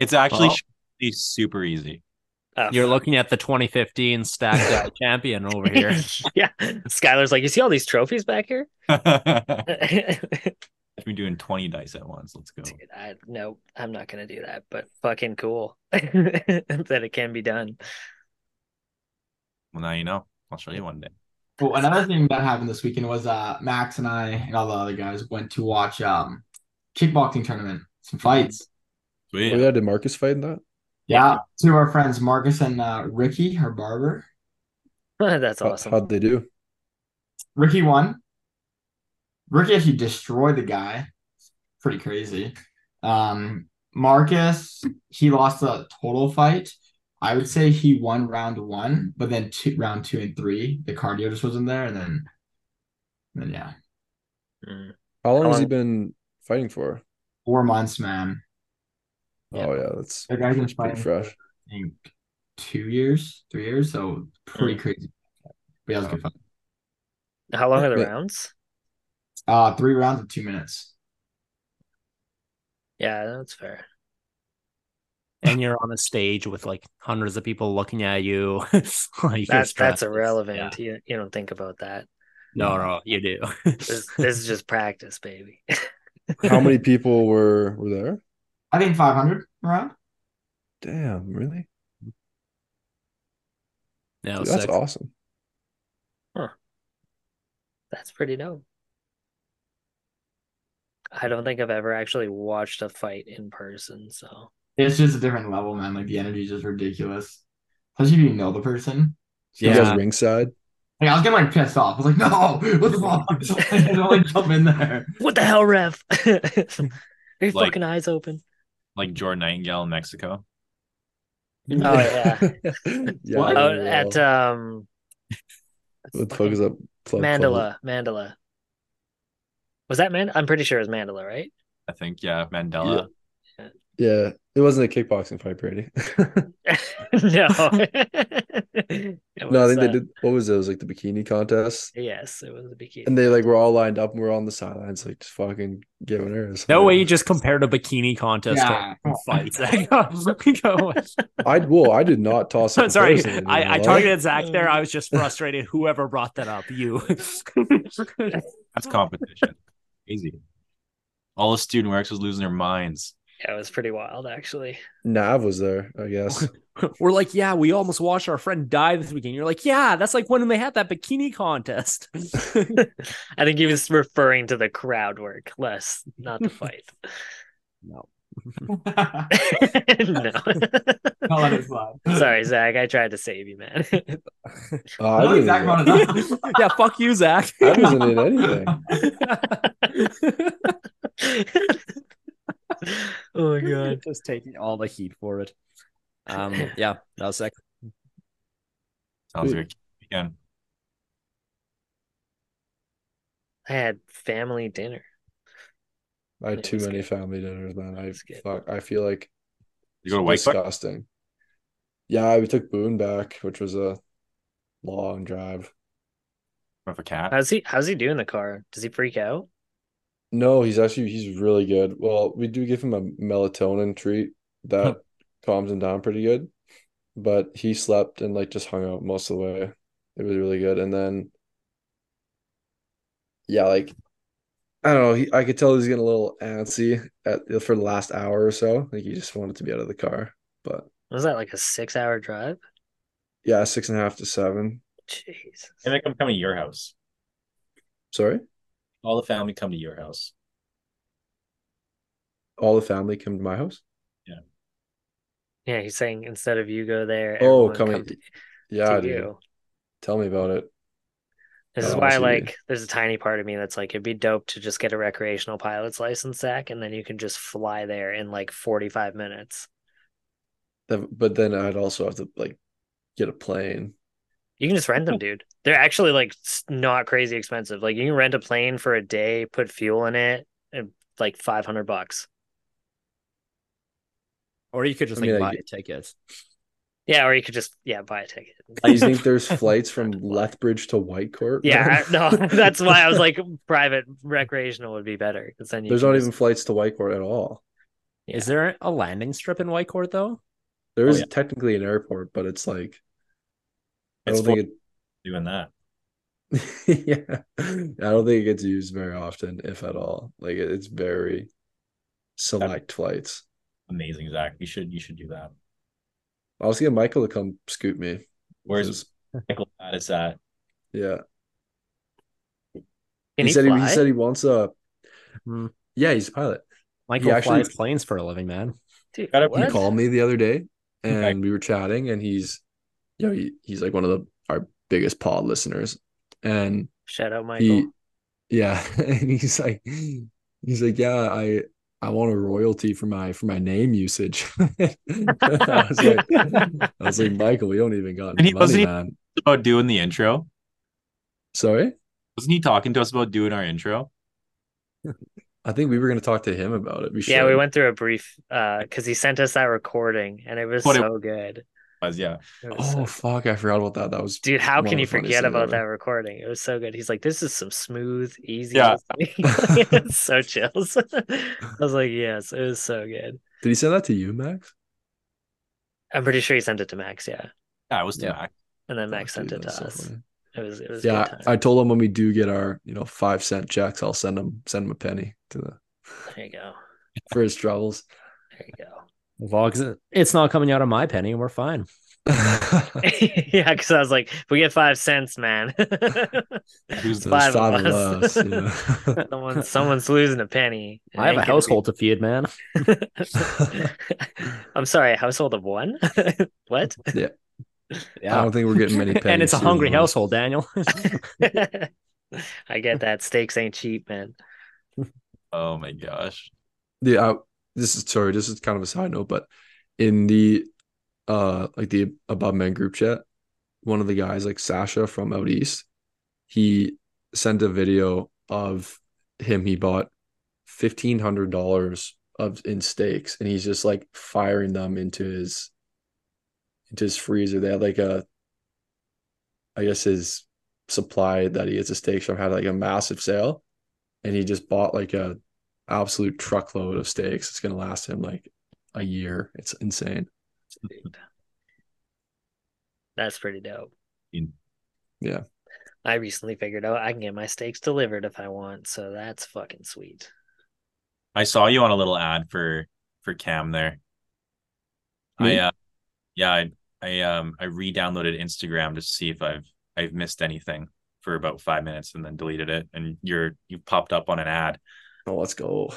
It's actually Well- super easy. Oh, You're looking at the 2015 stacked die champion over here. yeah. Skylar's like, you see all these trophies back here? I've been doing 20 dice at once. Let's go. Dude, I no, I'm not gonna do that, but fucking cool <laughs> that it can be done. Well, now you know. I'll show you one day. Well, another thing that happened this weekend was uh Max and I and all the other guys went to watch um kickboxing tournament, some fights. Sweet. Oh yeah, did Marcus fight in that? Yeah, two of our friends, Marcus and uh, Ricky, her barber. <laughs> That's awesome. How'd they do? Ricky won. Ricky actually destroyed the guy. Pretty crazy. Um, Marcus, he lost a total fight. I would say he won round one, but then two, round two and three, the cardio just wasn't there, and then, then yeah, Mm. How long How has he been fighting for? four months, man. Oh yeah, that's The guy's been fighting fresh. I think two years, three years, so pretty Mm. crazy. But yeah, it was good fight. How long are the rounds? Uh, three rounds of two minutes. Yeah, that's fair. <laughs> and you're on a stage with like hundreds of people looking at you. <laughs> like That's that's stressed. irrelevant. You you don't think about that. No, no, you do. This, this is just practice, baby. <laughs> How many people were were there? I think 500 around. Damn, really? Yeah, Dude, that's sick. awesome. That's pretty dope. I don't think I've ever actually watched a fight in person, so It's just a different level, man. Like the energy is just ridiculous. Especially if you know the person. You Yeah. guys ringside? Like I was getting like pissed off. I was like, no, what the fuck? <laughs> <laughs> I don't like jump in there. what the hell, ref? <laughs> Are your Like- fucking eyes open? Like Jordan Nightingale in Mexico. Oh yeah. yeah. What? Oh, at um what the fuck is that? Club Mandala, Mandala. Was that Man? I'm pretty sure it was Mandala, right? I think, yeah, Mandala. called? Yeah, it wasn't a kickboxing fight, Brady. <laughs> <laughs> no. <laughs> It no, I was, think they uh, did. What was it? It was like the bikini contest, Yes, it was a bikini. and they like were all lined up, and we're on the sidelines, like just fucking giving her. No way you just compared a bikini contest Yeah. to fights. Go. I well, I did not toss. a Sorry, comparison, I, I targeted Zach there. I was just frustrated. Whoever brought that up, you. That's competition. Easy. All the student works was losing their minds. yeah, it was pretty wild actually. Nav was there, I guess. <laughs> We're like, yeah, we almost watched our friend die this weekend. You're like, yeah, that's like when they had that bikini contest. <laughs> <laughs> I think he was referring to the crowd work less, not the fight. no. No. I'll let it slide. Sorry, Zach. I tried to save you, man. Uh, I No, Zach even- it <laughs> yeah, fuck you, Zach. <laughs> I wasn't in anything. oh my god. just taking all the heat for it. Um, yeah, that was sick. Sounds Wait. like a. I had family dinner. I had Yeah, too many good. family dinners, man. I fuck. I feel like You go to Whitecourt? disgusting. Yeah, we took Boone back, which was a long drive. with a cat. How's he how's he doing the car? Does he freak out? No, he's actually he's really good. Well, we do give him a melatonin treat that calms him down pretty good, but he slept and like just hung out most of the way. It was really good. And then, yeah, like I don't know, he I could tell he's getting a little antsy at for the last hour or so. Like he just wanted to be out of the car. But Was that like a six hour drive? yeah, six and a half to seven. Jeez. And they come come to your house. Sorry, All the family come to your house. all the family come to my house. Yeah, Yeah, he's saying instead of you go there, Oh, coming. come to, Yeah, to dude. you. Tell me about it. This is Oh, why, like, there's a tiny part of me that's like, it'd be dope to just get a recreational pilot's license, Zach, and then you can just fly there in like 45 minutes. That- But then I'd also have to like get a plane. You can just rent them, dude. They're actually like not crazy expensive. Like, you can rent a plane for a day, put fuel in it, and like 500 bucks. Or you could just I like mean, buy I- a ticket. Yeah, or you could just, yeah, buy a ticket. <laughs> Do you think there's <laughs> flights from Lethbridge to Whitecourt? Yeah, I- <laughs> no, that's why I was like, private recreational would be better because then you There's not just- even flights to Whitecourt at all. Is there a landing strip in Whitecourt though? There oh, is Oh, yeah. technically an airport, but it's like I It's don't think Doing that. yeah, I don't think it gets used very often, if at all. Like it's very select flights. Amazing, Zach. You should you should do that. I was getting Michael to come scoop me. Where's Because- Michael at is at? yeah? Can he he said he, fly? he said he wants a. Hmm. Yeah, he's a pilot. Michael actually- flies planes for a living, man. Dude, Gotta- He what? called me the other day, and Okay. we were chatting, and he's, you know, he, he's like one of the our biggest pod listeners, and Shout out, Michael. he yeah <laughs> and he's like he's like yeah i i want a royalty for my for my name usage <laughs> i was like i was like michael we don't even got And any he- wasn't money he- man About doing the intro. sorry Wasn't he talking to us about doing our intro? i think we were going to talk to him about it we yeah, we went through a brief uh because he sent us that recording and it was But it- so good. Was yeah. It was oh, so oh fuck i forgot about that that was Dude, how can you forget about that recording? It was so good. He's like, "This is some smooth, easy." Yeah. <laughs> it's so chills. <laughs> I was like, "Yes, it was so good." did he send that to you max I'm pretty sure he sent it to Max, yeah. Yeah, it was to Yeah. Max. And then Max Dude, sent it to so us. funny. it was it was Yeah. I told him when we do get our, you know, five cent checks, I'll send him send him a penny to the there you go. <laughs> for his troubles. There you go. Well, 'cause it- it's not coming out of my penny, and we're fine. <laughs> <laughs> yeah, because I was like, if we get five cents, man. <laughs> Who's So Five there's of five of us. us. you know. Someone, someone's losing a penny. It I have a gonna household to feed, man. I'm sorry, a household of one. what? Yeah. yeah. I don't think we're getting many pennies. and it's a hungry though. household, Daniel. I get that. Steaks ain't cheap, man. Oh my gosh. Yeah, I, this is sorry, this is kind of a side note, but in the uh like the above men group chat, one of the guys, like Sasha from out east, he sent a video of him. He bought fifteen hundred dollars of in steaks, and he's just like firing them into his into his freezer. They had like a, I guess his supply that he gets a steak shop had like a massive sale, and he just bought like a absolute truckload of steaks. It's gonna last him like a year. It's insane. That's pretty dope. Yeah. I recently figured out I can get my steaks delivered if I want, so that's fucking sweet. I saw you on a little ad for for Cam there. Me? I uh yeah, I I um I re-downloaded Instagram to see if I've I've missed anything for about five minutes and then deleted it. And you're you popped up on an ad. Oh, let's go.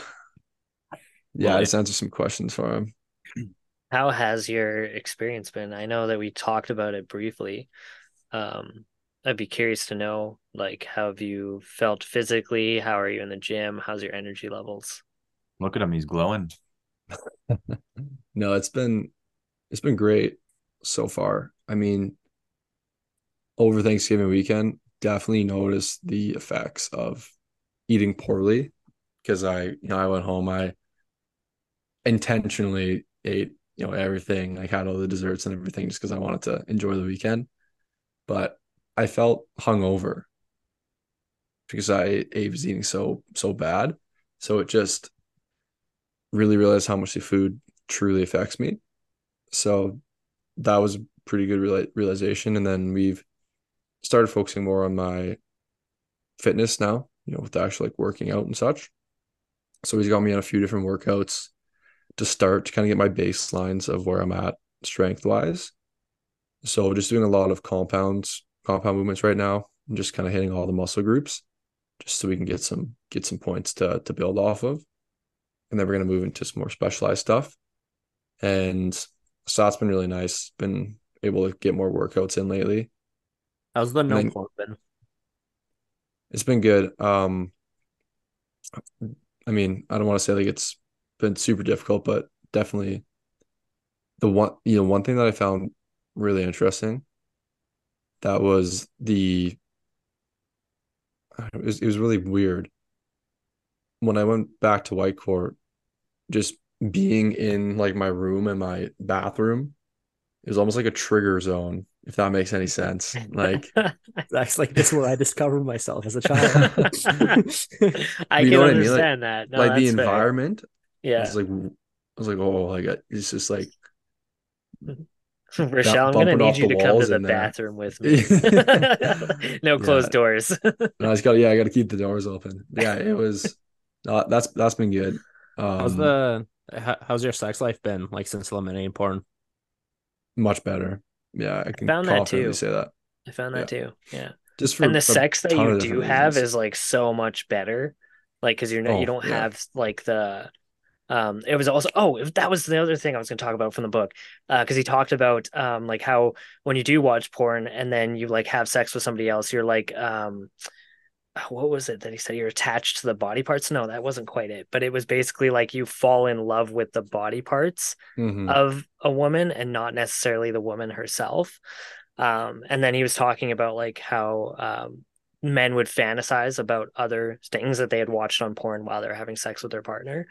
Yeah, Well, I just answered some questions for him. How has your experience been? I know that we talked about it briefly. Um, I'd be curious to know, like, how have you felt physically? How are you in the gym? How's your energy levels? Look at him, he's glowing. <laughs> No, it's been it's been great so far. I mean, over Thanksgiving weekend, definitely noticed the effects of eating poorly because I, you know, I went home, I intentionally ate, you know, everything, like had all the desserts and everything just because I wanted to enjoy the weekend. But I felt hungover because I, I was eating so so bad. So it just really realized how much the food truly affects me. So that was a pretty good realization. And then we've started focusing more on my fitness now, you know, with actually like working out and such. So he's got me on a few different workouts to start to kind of get my baselines of where I'm at strength wise. So just doing a lot of compounds, compound movements right now, and just kind of hitting all the muscle groups, just so we can get some get some points to to build off of. And then we're gonna move into some more specialized stuff. And so that's been really nice. Been able to get more workouts in lately. How's the no been? It's been good. Um, I mean, I don't want to say like it's been super difficult, but definitely the one, you know, one thing that I found really interesting that was the uh, it was, it was really weird. When I went back to Whitecourt, just being in like my room and my bathroom, it was almost like a trigger zone, if that makes any sense. Like <laughs> That's like this is where I discovered myself as a child. <laughs> I You can know what I mean? Like- understand that. No, like the that's fair. environment Yeah. It's like I was like, oh, like it's just like <laughs> Rochelle, I'm gonna need you to come to the in there. bathroom with me. no closed doors. and I just got yeah, I got to keep the doors open. Yeah, it was uh, that's that's been good. Um, how's the how- how's your sex life been like since eliminating porn? much better? Yeah, I can found that too. say that. I found that too. Yeah. Just for and the sex that you do have reasons. is like so much better like because you're not you Oh, don't yeah. have like the um it was also oh that was the other thing i was going to talk about from the book uh because he talked about um like how when you do watch porn and then you like have sex with somebody else you're like um what was it that he said you're attached to the body parts no that wasn't quite it but it was basically like you fall in love with the body parts Mhm. of a woman and not necessarily the woman herself. Um, and then he was talking about like how um, men would fantasize about other things that they had watched on porn while they're having sex with their partner,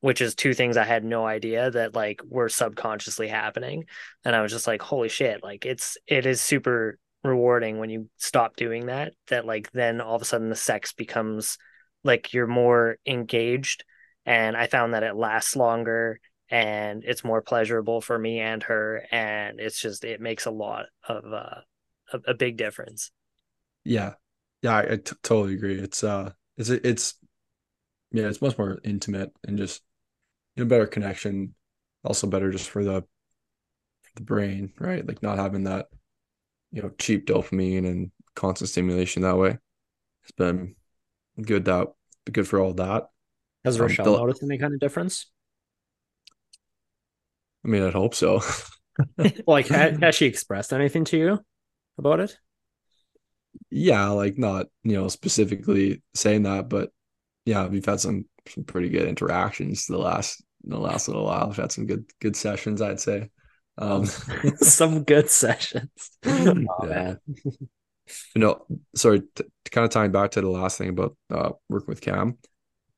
which is two things I had no idea that like were subconsciously happening. And I was just like, holy shit, like it's it is super rewarding when you stop doing that, that like then all of a sudden the sex becomes like you're more engaged. And I found that it lasts longer and it's more pleasurable for me and her and it's just it makes a lot of uh a, a big difference Yeah, yeah, I, I t- totally agree. It's uh, it's it's yeah, it's much more intimate and just you know better connection. Also better just for the the brain, right? Like not having that you know cheap dopamine and constant stimulation that way. It's been good that good for all that. Has Um, Rochelle the- noticed any kind of difference? I mean, I'd hope so. <laughs> <laughs> Like, ha- has she expressed anything to you about it? yeah, like not you know specifically saying that, but yeah, we've had some some pretty good interactions the last the last little while. We've had some good good sessions, I'd say. Um, <laughs> <laughs> Some good sessions. Yeah. Oh, man. you know, sorry, t- kind of tying back to the last thing about uh, working with Cam,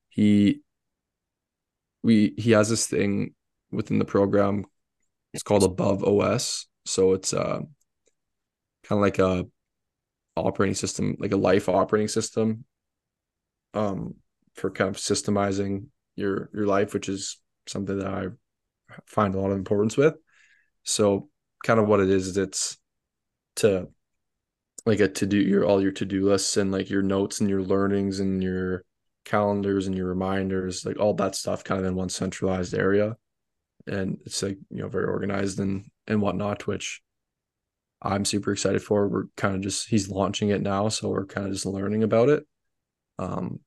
he we he has this thing within the program. It's called Above OS, so it's uh kind of like a operating system, like a life operating system, um, for kind of systemizing your your life, which is something that I find a lot of importance with. So, kind of what it is is it's to like a to do your all your to do lists and like your notes and your learnings and your calendars and your reminders, like all that stuff, kind of in one centralized area, and it's like you know very organized and and whatnot, which I'm super excited for. We're kind of just he's launching it now, so we're kind of just learning about it. Um,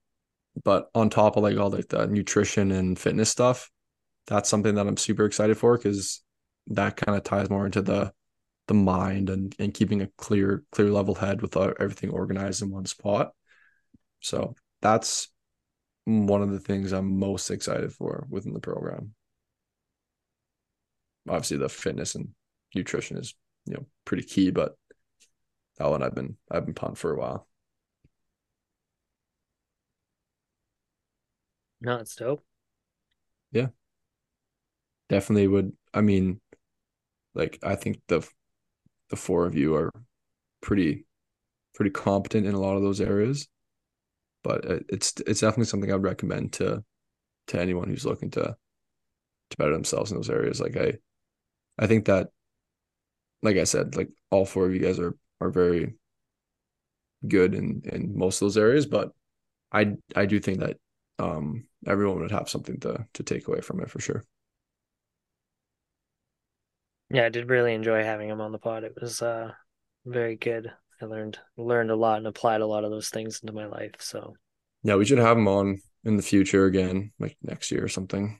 but on top of like all like the nutrition and fitness stuff, that's something that I'm super excited for because that kind of ties more into the the mind and and keeping a clear clear level head with uh, everything organized in one spot. So that's one of the things I'm most excited for within the program. Obviously, the fitness and nutrition is you know pretty key, but that one I've been I've been pumped for a while. no it's dope Yeah. Definitely would. I mean, like I think the the four of you are pretty pretty competent in a lot of those areas, but it's it's definitely something I'd recommend to to anyone who's looking to to better themselves in those areas. Like I I think that like I said, like all four of you guys are are very good in in most of those areas, but I I do think that um everyone would have something to to take away from it for sure. Yeah i did really enjoy having him on the pod it was uh very good i learned learned a lot and applied a lot of those things into my life so Yeah, we should have him on in the future again, like next year or something.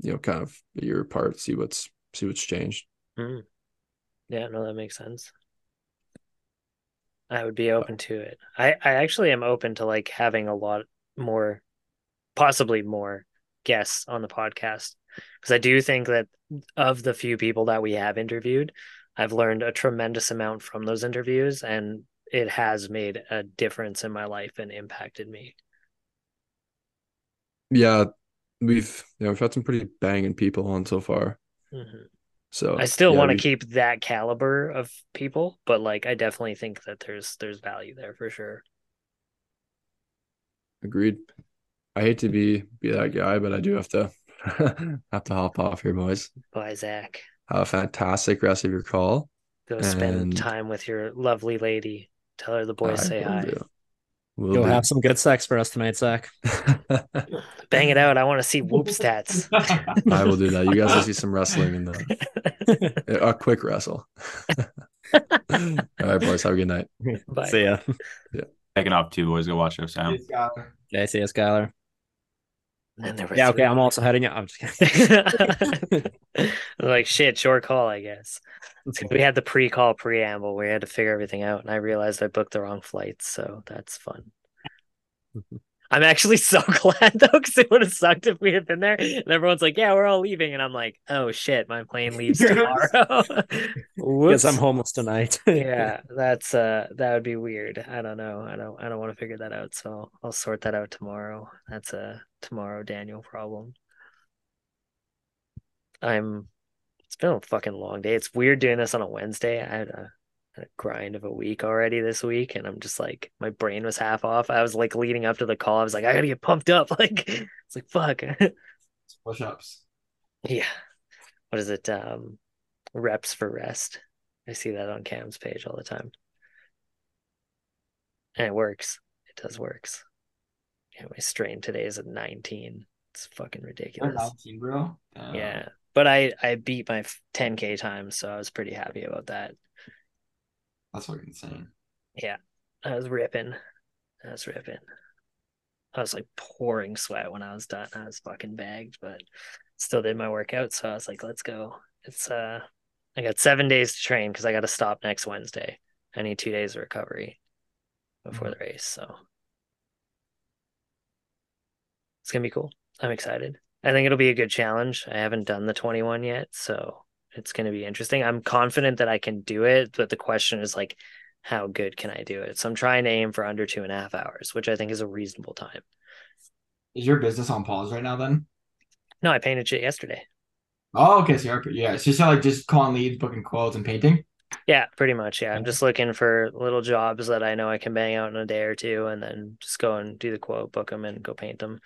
You know, kind of a year apart, see what's see what's changed. mm. yeah no that makes sense i would be open to it i i actually am open to like having a lot more possibly more guests on the podcast because I do think that of the few people that we have interviewed, I've learned a tremendous amount from those interviews, and it has made a difference in my life and impacted me. Yeah, we've yeah, we've had some pretty banging people on so far. Mhm. So I still yeah, want to we- keep that caliber of people, but like I definitely think that there's there's value there for sure. agreed. I hate to be be that guy, but I do have to <laughs> have to hop off here, boys. Bye, Zach. Have a fantastic rest of your call. Go spend time with your lovely lady. Tell her the boys I say hi. do. Will You'll do. have some good sex for us tonight, Zach. <laughs> Bang it out. I want to see whoop stats. <laughs> I will do that. You guys will see some wrestling in the uh, a quick wrestle. All right, boys. Have a good night. Bye. See ya. Taking off two boys. Go watch it, Sam. Okay, see ya, Skylar. And there were Yeah, okay. I'm also heading out. I'm just kidding. <laughs> <laughs> like shit, short call, I guess. We had the pre-call preamble. We had to figure everything out, and I realized I booked the wrong flights, so that's fun. <laughs> I'm actually so glad though, because it would have sucked if we had been there. And everyone's like, "Yeah, we're all leaving," and I'm like, "Oh shit, my plane leaves tomorrow." Because I'm homeless tonight. yeah, that's uh, that would be weird. I don't know. I don't. I don't want to figure that out. So I'll sort that out tomorrow. That's a tomorrow Daniel problem. I'm. It's been a fucking long day. It's weird doing this on a Wednesday. I had a, a grind of a week already this week, and I'm just like, my brain was half off. I was like leading up to the call. I was like, I gotta get pumped up. <laughs> Like, it's like fuck. <laughs> Push ups. Yeah. What is it? Um, reps for rest. I see that on Cam's page all the time. And it works. It does works. Yeah, my strain today is at 19. It's fucking ridiculous. 19, bro. Damn. Yeah. But I I beat my 10k time, so I was pretty happy about that. That's fucking insane. Yeah. I was ripping. I was ripping. I was like pouring sweat when I was done. I was fucking bagged, but still did my workout. So I was like, let's go. It's uh I got seven days to train because I gotta stop next Wednesday. I need two days of recovery before the race. So it's gonna be cool. I'm excited. I think it'll be a good challenge. I haven't done the 21 yet, so it's going to be interesting. I'm confident that I can do it, but the question is like, how good can I do it? So I'm trying to aim for under two and a half hours, which I think is a reasonable time. Is your business on pause right now then? No, I painted shit yesterday. Oh, okay. So you're, yeah, it's just like just calling leads, booking quotes, and painting. Yeah, pretty much. Yeah, I'm just looking for little jobs that I know I can bang out in a day or two, and then just go and do the quote, book them, and go paint them.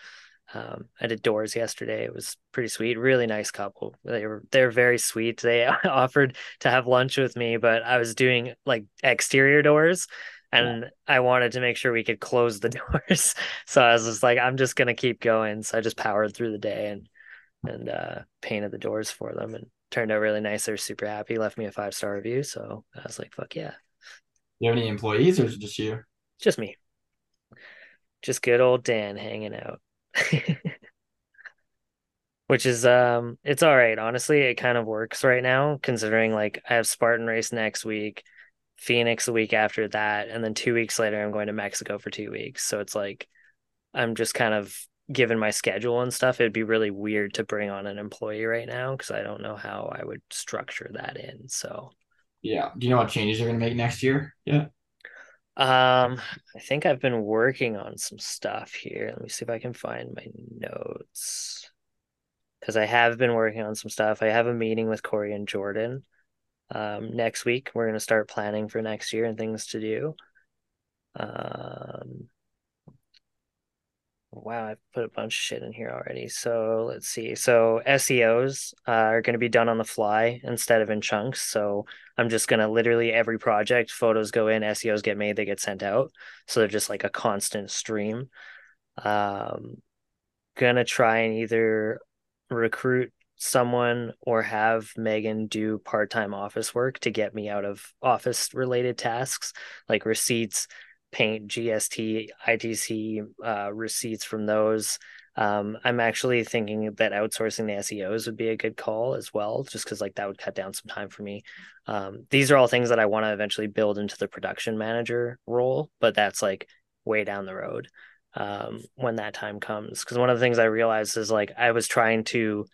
Um, I did doors yesterday. It was pretty sweet. Really nice couple. They were they're very sweet. They <laughs> offered to have lunch with me, but I was doing like exterior doors, and yeah. I wanted to make sure we could close the <laughs> doors. so I was just like, I'm just gonna keep going. So I just powered through the day and and uh, painted the doors for them, and turned out really nice. They're super happy. Left me a five star review. So I was like, fuck yeah. You have any employees, or is it just you? Just me. Just good old Dan hanging out. <laughs> Which is um it's all right. Honestly, it kind of works right now considering like I have Spartan race next week, Phoenix a week after that, and then 2 weeks later I'm going to Mexico for 2 weeks. So it's like I'm just kind of given my schedule and stuff, it'd be really weird to bring on an employee right now because I don't know how I would structure that in. So yeah. Do you know what changes you're gonna make next year? Yeah. Um, I think I've been working on some stuff here. Let me see if I can find my notes. Because I have been working on some stuff. I have a meeting with Corey and Jordan um, next week. We're going to start planning for next year and things to do. Um, wow, I've put a bunch of shit in here already. So let's see. So SEOs uh, are going to be done on the fly instead of in chunks. So I'm just to literally every project, photos go in, SEOs get made, they get sent out. So they're just like a constant stream. Um, gonna try and either recruit someone or have Megan do part-time office work to get me out of office related tasks like receipts, paint GST, ITC uh, receipts from those. Um, I'm actually thinking that outsourcing the SEOs would be a good call as well, just because like that would cut down some time for me. Um, these are all things that I want to eventually build into the production manager role, but that's like way down the road um, when that time comes. Because one of the things I realized is like I was trying to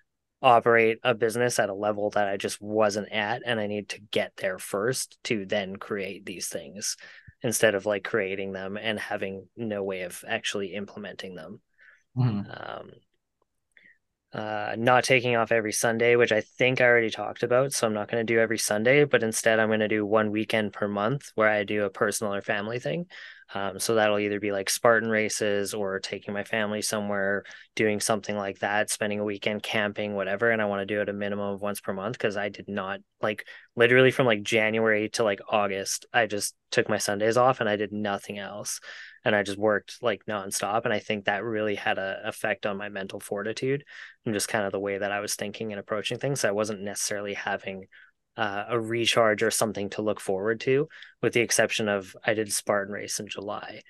operate a business at a level that I just wasn't at, and I need to get there first to then create these things instead of like creating them and having no way of actually implementing them. Mm-hmm. Um, uh, not taking off every Sunday, which I think I already talked about. So I'm not going to do every Sunday, but instead I'm going to do one weekend per month where I do a personal or family thing. Um, so that'll either be like Spartan races or taking my family somewhere, doing something like that, spending a weekend camping, whatever. And I want to do it a minimum of once per month because I did not like literally from like January to like August, I just took my Sundays off and I did nothing else. And I just worked like nonstop. And I think that really had a effect on my mental fortitude and just kind of the way that I was thinking and approaching things. I wasn't necessarily having uh, a recharge or something to look forward to, with the exception of I did Spartan race in July.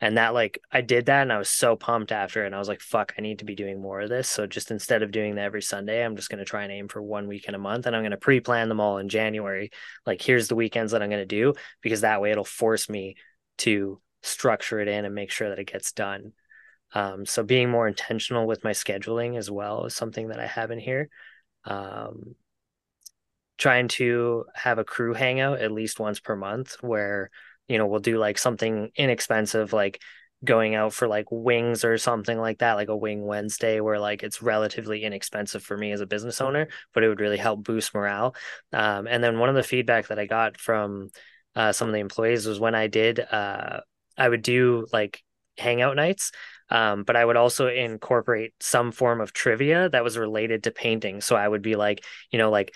And that, like, I did that and I was so pumped after. And I was like, fuck, I need to be doing more of this. So just instead of doing that every Sunday, I'm just going to try and aim for one weekend a month. And I'm going to pre plan them all in January. Like, here's the weekends that I'm going to do, because that way it'll force me to structure it in and make sure that it gets done. Um, so being more intentional with my scheduling as well is something that I have in here. Um, trying to have a crew hangout at least once per month where you know we'll do like something inexpensive like going out for like wings or something like that like a wing wednesday where like it's relatively inexpensive for me as a business owner but it would really help boost morale um, and then one of the feedback that i got from uh, some of the employees was when i did uh, i would do like hangout nights Um, but I would also incorporate some form of trivia that was related to painting. So I would be like, you know, like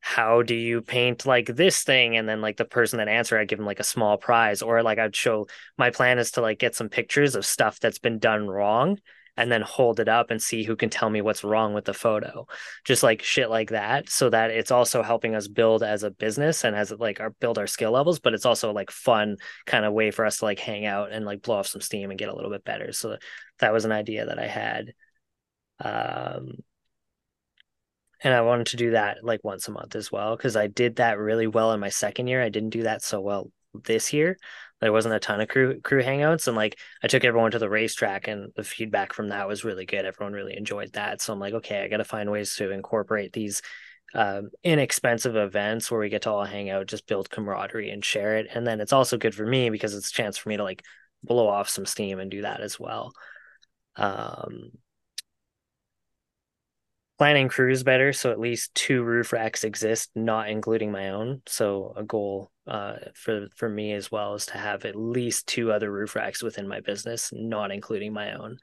how do you paint like this thing? And then like the person that answered i'd give them like a small prize. Or like i'd show my plan is to like get some pictures of stuff that's been done wrong and then hold it up and see who can tell me what's wrong with the photo just like shit like that so that it's also helping us build as a business and as like our build our skill levels but it's also like fun kind of way for us to like hang out and like blow off some steam and get a little bit better so that was an idea that i had um and I wanted to do that like once a month as well because I did that really well in my second year. I didn't do that so well this year. There wasn't a ton of crew crew hangouts, and like I took everyone to the racetrack, and the feedback from that was really good. Everyone really enjoyed that. So I'm like, okay, I got to find ways to incorporate these um, inexpensive events where we get to all hang out, just build camaraderie and share it. And then it's also good for me because it's a chance for me to like blow off some steam and do that as well. Um, planning crews better so at least two roof racks exist not including my own so a goal uh, for for me as well is to have at least two other roof racks within my business not including my own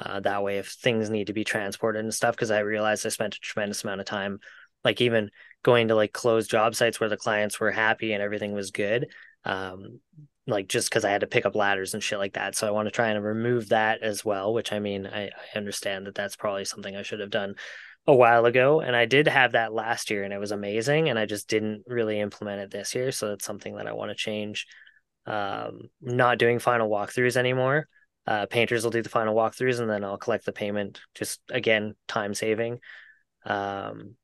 uh, that way if things need to be transported and stuff because i realized i spent a tremendous amount of time like even going to like close job sites where the clients were happy and everything was good um, like just because I had to pick up ladders and shit like that. So I want to try and remove that as well, which I mean, I, I understand that that's probably something I should have done a while ago and I did have that last year and it was amazing and I just didn't really implement it this year so it's something that I want to change. Um not doing final walkthroughs anymore. Uh painters will do the final walkthroughs and then I'll collect the payment just again time saving. Um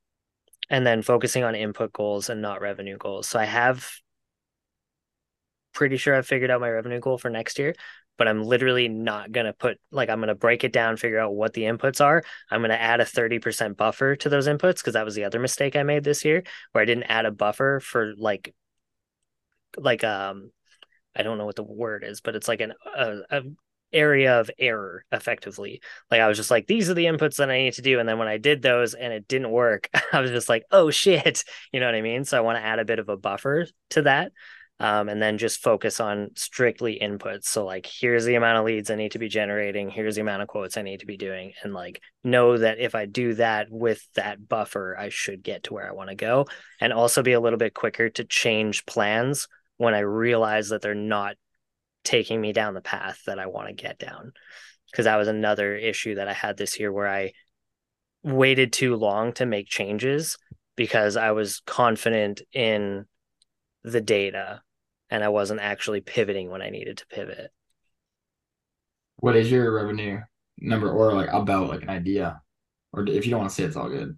and then focusing on input goals and not revenue goals. So I have pretty sure I've figured out my revenue goal for next year but I'm literally not going to put like I'm going to break it down, figure out what the inputs are. I'm going to add a 30% buffer to those inputs because that was the other mistake I made this year where I didn't add a buffer for like like um I don't know what the word is, but it's like an a, a area of error effectively. Like I was just like, these are the inputs that I need to do. And then when I did those and it didn't work, <laughs> I was just like, oh shit. <laughs> You know what I mean? So I want to add a bit of a buffer to that um, and then just focus on strictly inputs. So like, here's the amount of leads I need to be generating. Here's the amount of quotes I need to be doing, and like know that if I do that with that buffer, I should get to where I want to go, and also be a little bit quicker to change plans when I realize that they're not taking me down the path that I want to get down. Because that was another issue that I had this year where I waited too long to make changes because I was confident in the data and I wasn't actually pivoting when I needed to pivot. What is your revenue number or like about like an idea? Or if you don't want to say it's all good.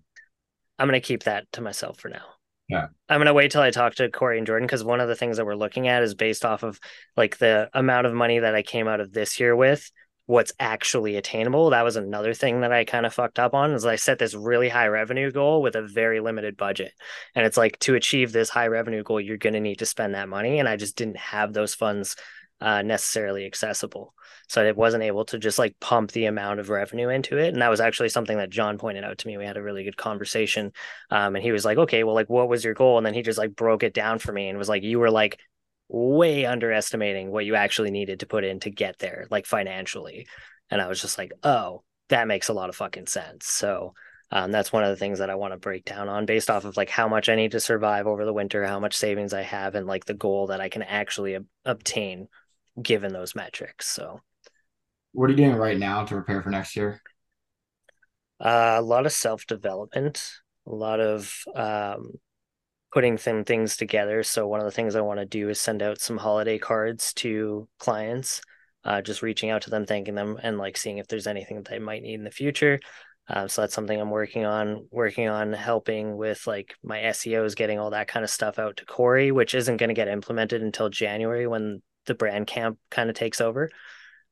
I'm going to keep that to myself for now. Yeah. I'm going to wait till I talk to Corey and Jordan because one of the things that we're looking at is based off of like the amount of money that I came out of this year with what's actually attainable. That was another thing that I kind of fucked up on is I set this really high revenue goal with a very limited budget. And it's like to achieve this high revenue goal, you're going to need to spend that money. And I just didn't have those funds uh, necessarily accessible. So I wasn't able to just like pump the amount of revenue into it. And that was actually something that John pointed out to me. We had a really good conversation. Um, and he was like, okay, well, like, what was your goal? And then he just like broke it down for me and was like, you were like way underestimating what you actually needed to put in to get there, like financially. And I was just like, oh, that makes a lot of fucking sense. So um, that's one of the things that I want to break down on based off of like how much I need to survive over the winter, how much savings I have, and like the goal that I can actually ob- obtain given those metrics. So, what are you doing right now to prepare for next year? Uh, a lot of self development, a lot of um, putting some things together. So one of the things I want to do is send out some holiday cards to clients, uh, just reaching out to them, thanking them, and like seeing if there's anything that they might need in the future. Um, so that's something I'm working on, working on helping with like my SEOs, getting all that kind of stuff out to Corey, which isn't going to get implemented until January when the brand camp kind of takes over.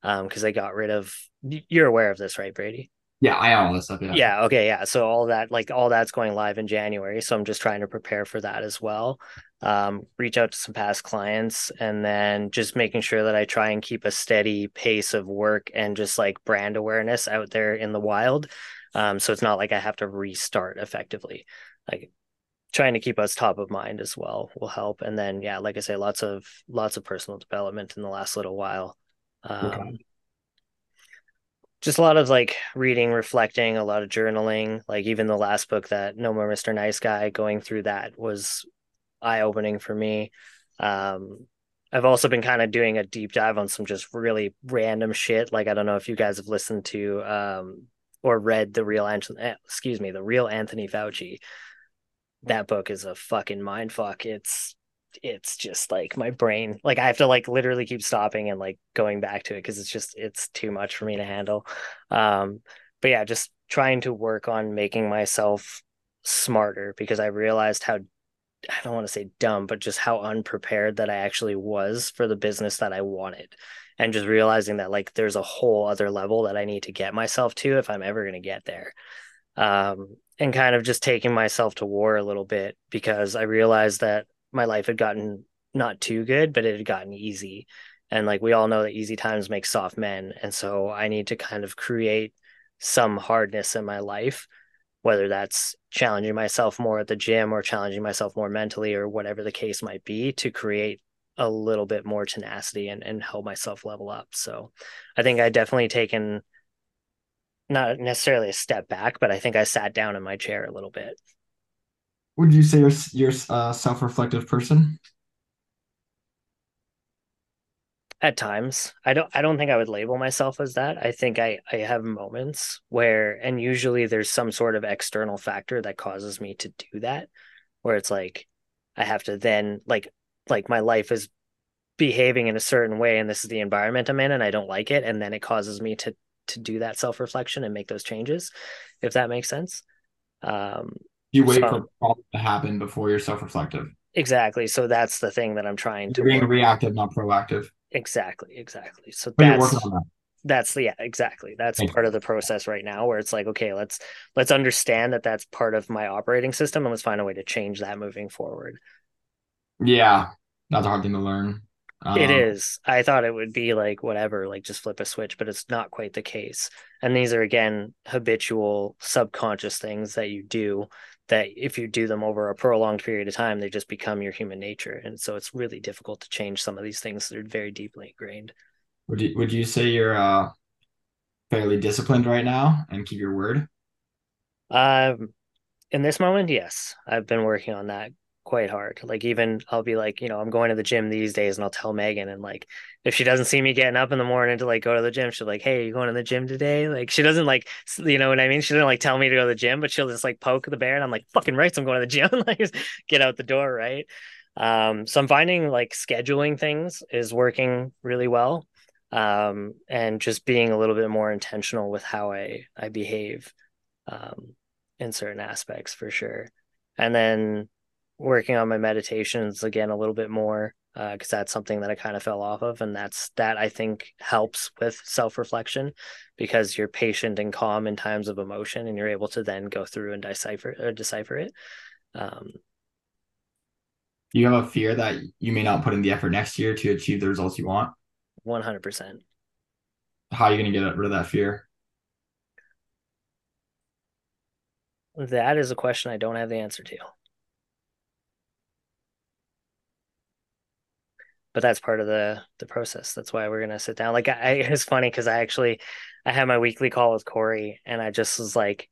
Um, because they got rid of you're aware of this, right, Brady? Yeah, I own all this stuff. Yeah. Yeah. Okay. Yeah. So all that, like all that's going live in January. So I'm just trying to prepare for that as well. Um, reach out to some past clients and then just making sure that I try and keep a steady pace of work and just like brand awareness out there in the wild. Um, so it's not like I have to restart effectively. Like trying to keep us top of mind as well will help. And then yeah, like I say, lots of lots of personal development in the last little while. Um, okay just a lot of like reading, reflecting, a lot of journaling. Like even the last book that No More Mr. Nice Guy, going through that was eye opening for me. Um, I've also been kind of doing a deep dive on some just really random shit. Like I don't know if you guys have listened to um, or read the real Anthony, eh, excuse me, the real Anthony Fauci. That book is a fucking mind fuck. It's it's just like my brain like i have to like literally keep stopping and like going back to it because it's just it's too much for me to handle. Um but yeah just trying to work on making myself smarter because i realized how i don't want to say dumb but just how unprepared that i actually was for the business that i wanted and just realizing that like there's a whole other level that i need to get myself to if i'm ever going to get there. Um and kind of just taking myself to war a little bit because i realized that my life had gotten not too good, but it had gotten easy. And like we all know that easy times make soft men. And so I need to kind of create some hardness in my life, whether that's challenging myself more at the gym or challenging myself more mentally or whatever the case might be to create a little bit more tenacity and, and help myself level up. So I think I definitely taken not necessarily a step back, but I think I sat down in my chair a little bit. Would you say you're you're a self-reflective person? At times, I don't. I don't think I would label myself as that. I think I I have moments where, and usually there's some sort of external factor that causes me to do that, where it's like I have to then like like my life is behaving in a certain way, and this is the environment I'm in, and I don't like it, and then it causes me to to do that self reflection and make those changes, if that makes sense. Um, you wait so, for problems to happen before you're self-reflective. Exactly. So that's the thing that I'm trying you're to being reactive, not proactive. Exactly. Exactly. So but that's that. that's yeah, exactly. That's Thank part you. of the process right now where it's like, okay, let's let's understand that that's part of my operating system and let's find a way to change that moving forward. Yeah, that's a hard thing to learn. Um, it is. I thought it would be like whatever, like just flip a switch, but it's not quite the case. And these are again habitual subconscious things that you do that if you do them over a prolonged period of time, they just become your human nature. And so it's really difficult to change some of these things that are very deeply ingrained. Would you would you say you're uh fairly disciplined right now and keep your word? Um in this moment, yes. I've been working on that quite hard. Like even I'll be like, you know, I'm going to the gym these days and I'll tell Megan and like if she doesn't see me getting up in the morning to like go to the gym, she'll like, Hey, you going to the gym today? Like she doesn't like you know what I mean? She doesn't like tell me to go to the gym, but she'll just like poke the bear and I'm like, fucking right, so I'm going to the gym. <laughs> like get out the door, right? Um, so I'm finding like scheduling things is working really well. Um, and just being a little bit more intentional with how I I behave um in certain aspects for sure. And then working on my meditations again a little bit more because uh, that's something that I kind of fell off of, and that's that I think helps with self reflection because you're patient and calm in times of emotion, and you're able to then go through and decipher or decipher it. Um, you have a fear that you may not put in the effort next year to achieve the results you want. One hundred percent. How are you going to get rid of that fear? That is a question I don't have the answer to. But that's part of the the process. That's why we're gonna sit down. Like I, it's funny because I actually I had my weekly call with Corey, and I just was like,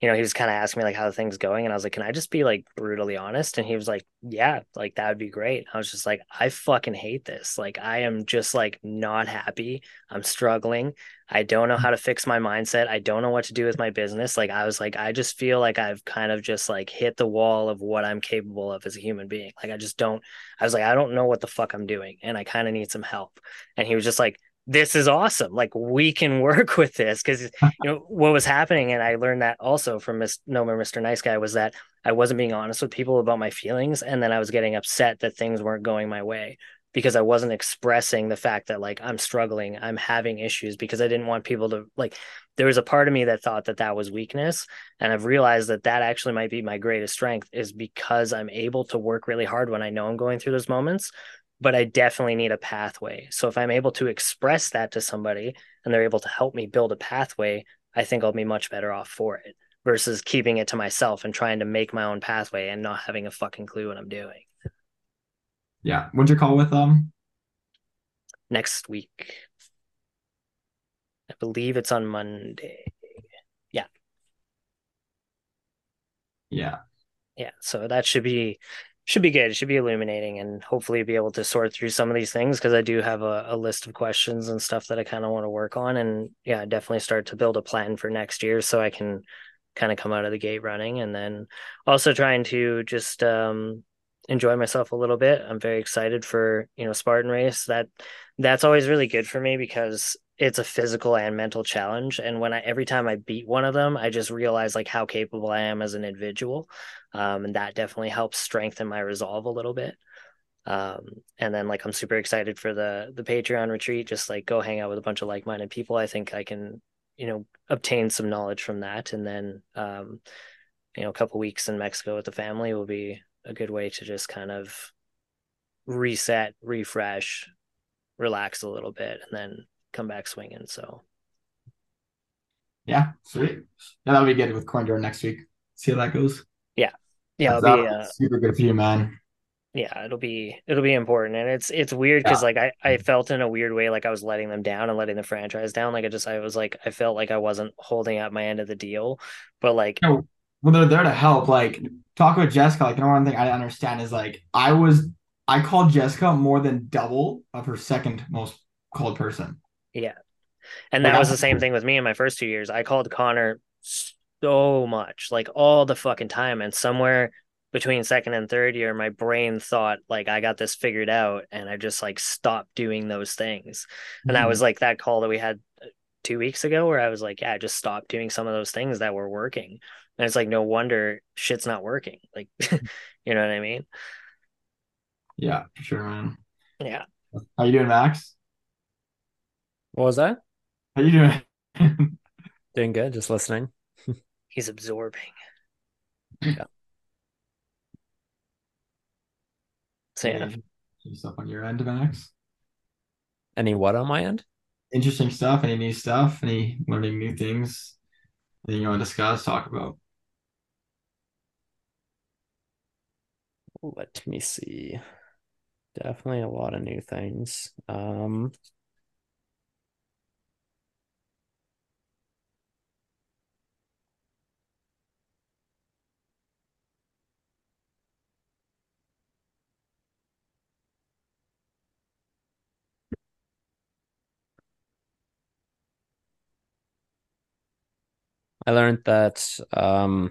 you know, he was kind of asking me like how thing's going, and I was like, can I just be like brutally honest? And he was like, yeah, like that would be great. I was just like, I fucking hate this. Like I am just like not happy. I'm struggling. I don't know how to fix my mindset. I don't know what to do with my business. Like I was like, I just feel like I've kind of just like hit the wall of what I'm capable of as a human being. Like I just don't. I was like, I don't know what the fuck I'm doing, and I kind of need some help. And he was just like, this is awesome. Like we can <laughs> work with this because you <laughs> know what was happening, and I learned that also from Miss No More Mr. Nice Guy was that I wasn't being honest with people about my feelings, and then I was getting upset that things weren't going my way because I wasn't expressing the fact that like I'm struggling, I'm having issues because I didn't want people to like. There was a part of me that thought that that was weakness, and I've realized that that actually might be my greatest strength is because I'm able to work really hard when I know I'm going through those moments but I definitely need a pathway. So if I'm able to express that to somebody and they're able to help me build a pathway, I think I'll be much better off for it versus keeping it to myself and trying to make my own pathway and not having a fucking clue what I'm doing. Yeah. When's your call with them? Next week. I believe it's on Monday. Yeah. Yeah. Yeah, so that should be should be good. It should be illuminating and hopefully be able to sort through some of these things because I do have a, a list of questions and stuff that I kind of want to work on. And yeah, definitely start to build a plan for next year so I can kind of come out of the gate running and then also trying to just um enjoy myself a little bit. I'm very excited for, you know, Spartan race. That that's always really good for me because it's a physical and mental challenge. And when I every time I beat one of them, I just realize like how capable I am as an individual. Um, and that definitely helps strengthen my resolve a little bit. Um, and then like I'm super excited for the the Patreon retreat, just like go hang out with a bunch of like-minded people. I think I can, you know, obtain some knowledge from that. And then um, you know, a couple weeks in Mexico with the family will be a good way to just kind of reset, refresh, relax a little bit, and then come back swinging. So, yeah, sweet. Yeah, that'll be good with Corn Door next week. See how that goes. Yeah, yeah, it'll be uh, super good for you, man. Yeah, it'll be it'll be important, and it's it's weird because yeah. like I I felt in a weird way like I was letting them down and letting the franchise down. Like I just I was like I felt like I wasn't holding up my end of the deal, but like. Oh, well, they're there to help. Like talk with Jessica. Like the one thing I understand is like I was I called Jessica more than double of her second most called person. Yeah. And that was the same thing with me in my first two years. I called Connor so much, like all the fucking time. And somewhere between second and third year, my brain thought like I got this figured out and I just like stopped doing those things. And mm-hmm. that was like that call that we had uh, two weeks ago where I was like, yeah, I just stopped doing some of those things that were working. And it's like, no wonder shit's not working. Like, <laughs> <laughs> you know what I mean? Yeah, for sure, man. Yeah. How you doing, Max? What was that? How you doing? <laughs> doing good, just listening. He's absorbing. Yeah. So yeah. Any stuff on your end, Max? Any what on my end? Interesting stuff. Any new stuff? Any learning new things? Anything you want to discuss? Talk about? Let me see. Definitely a lot of new things. Um, I learned that um,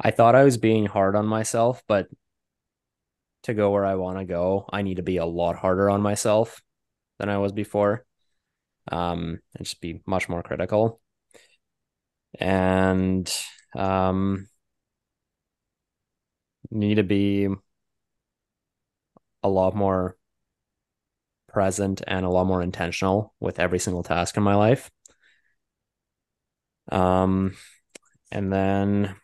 I thought I was being hard on myself, but to go where I want to go, I need to be a lot harder on myself than I was before. Um, and just be much more critical. And um, need to be a lot more present and a lot more intentional with every single task in my life. Um, and then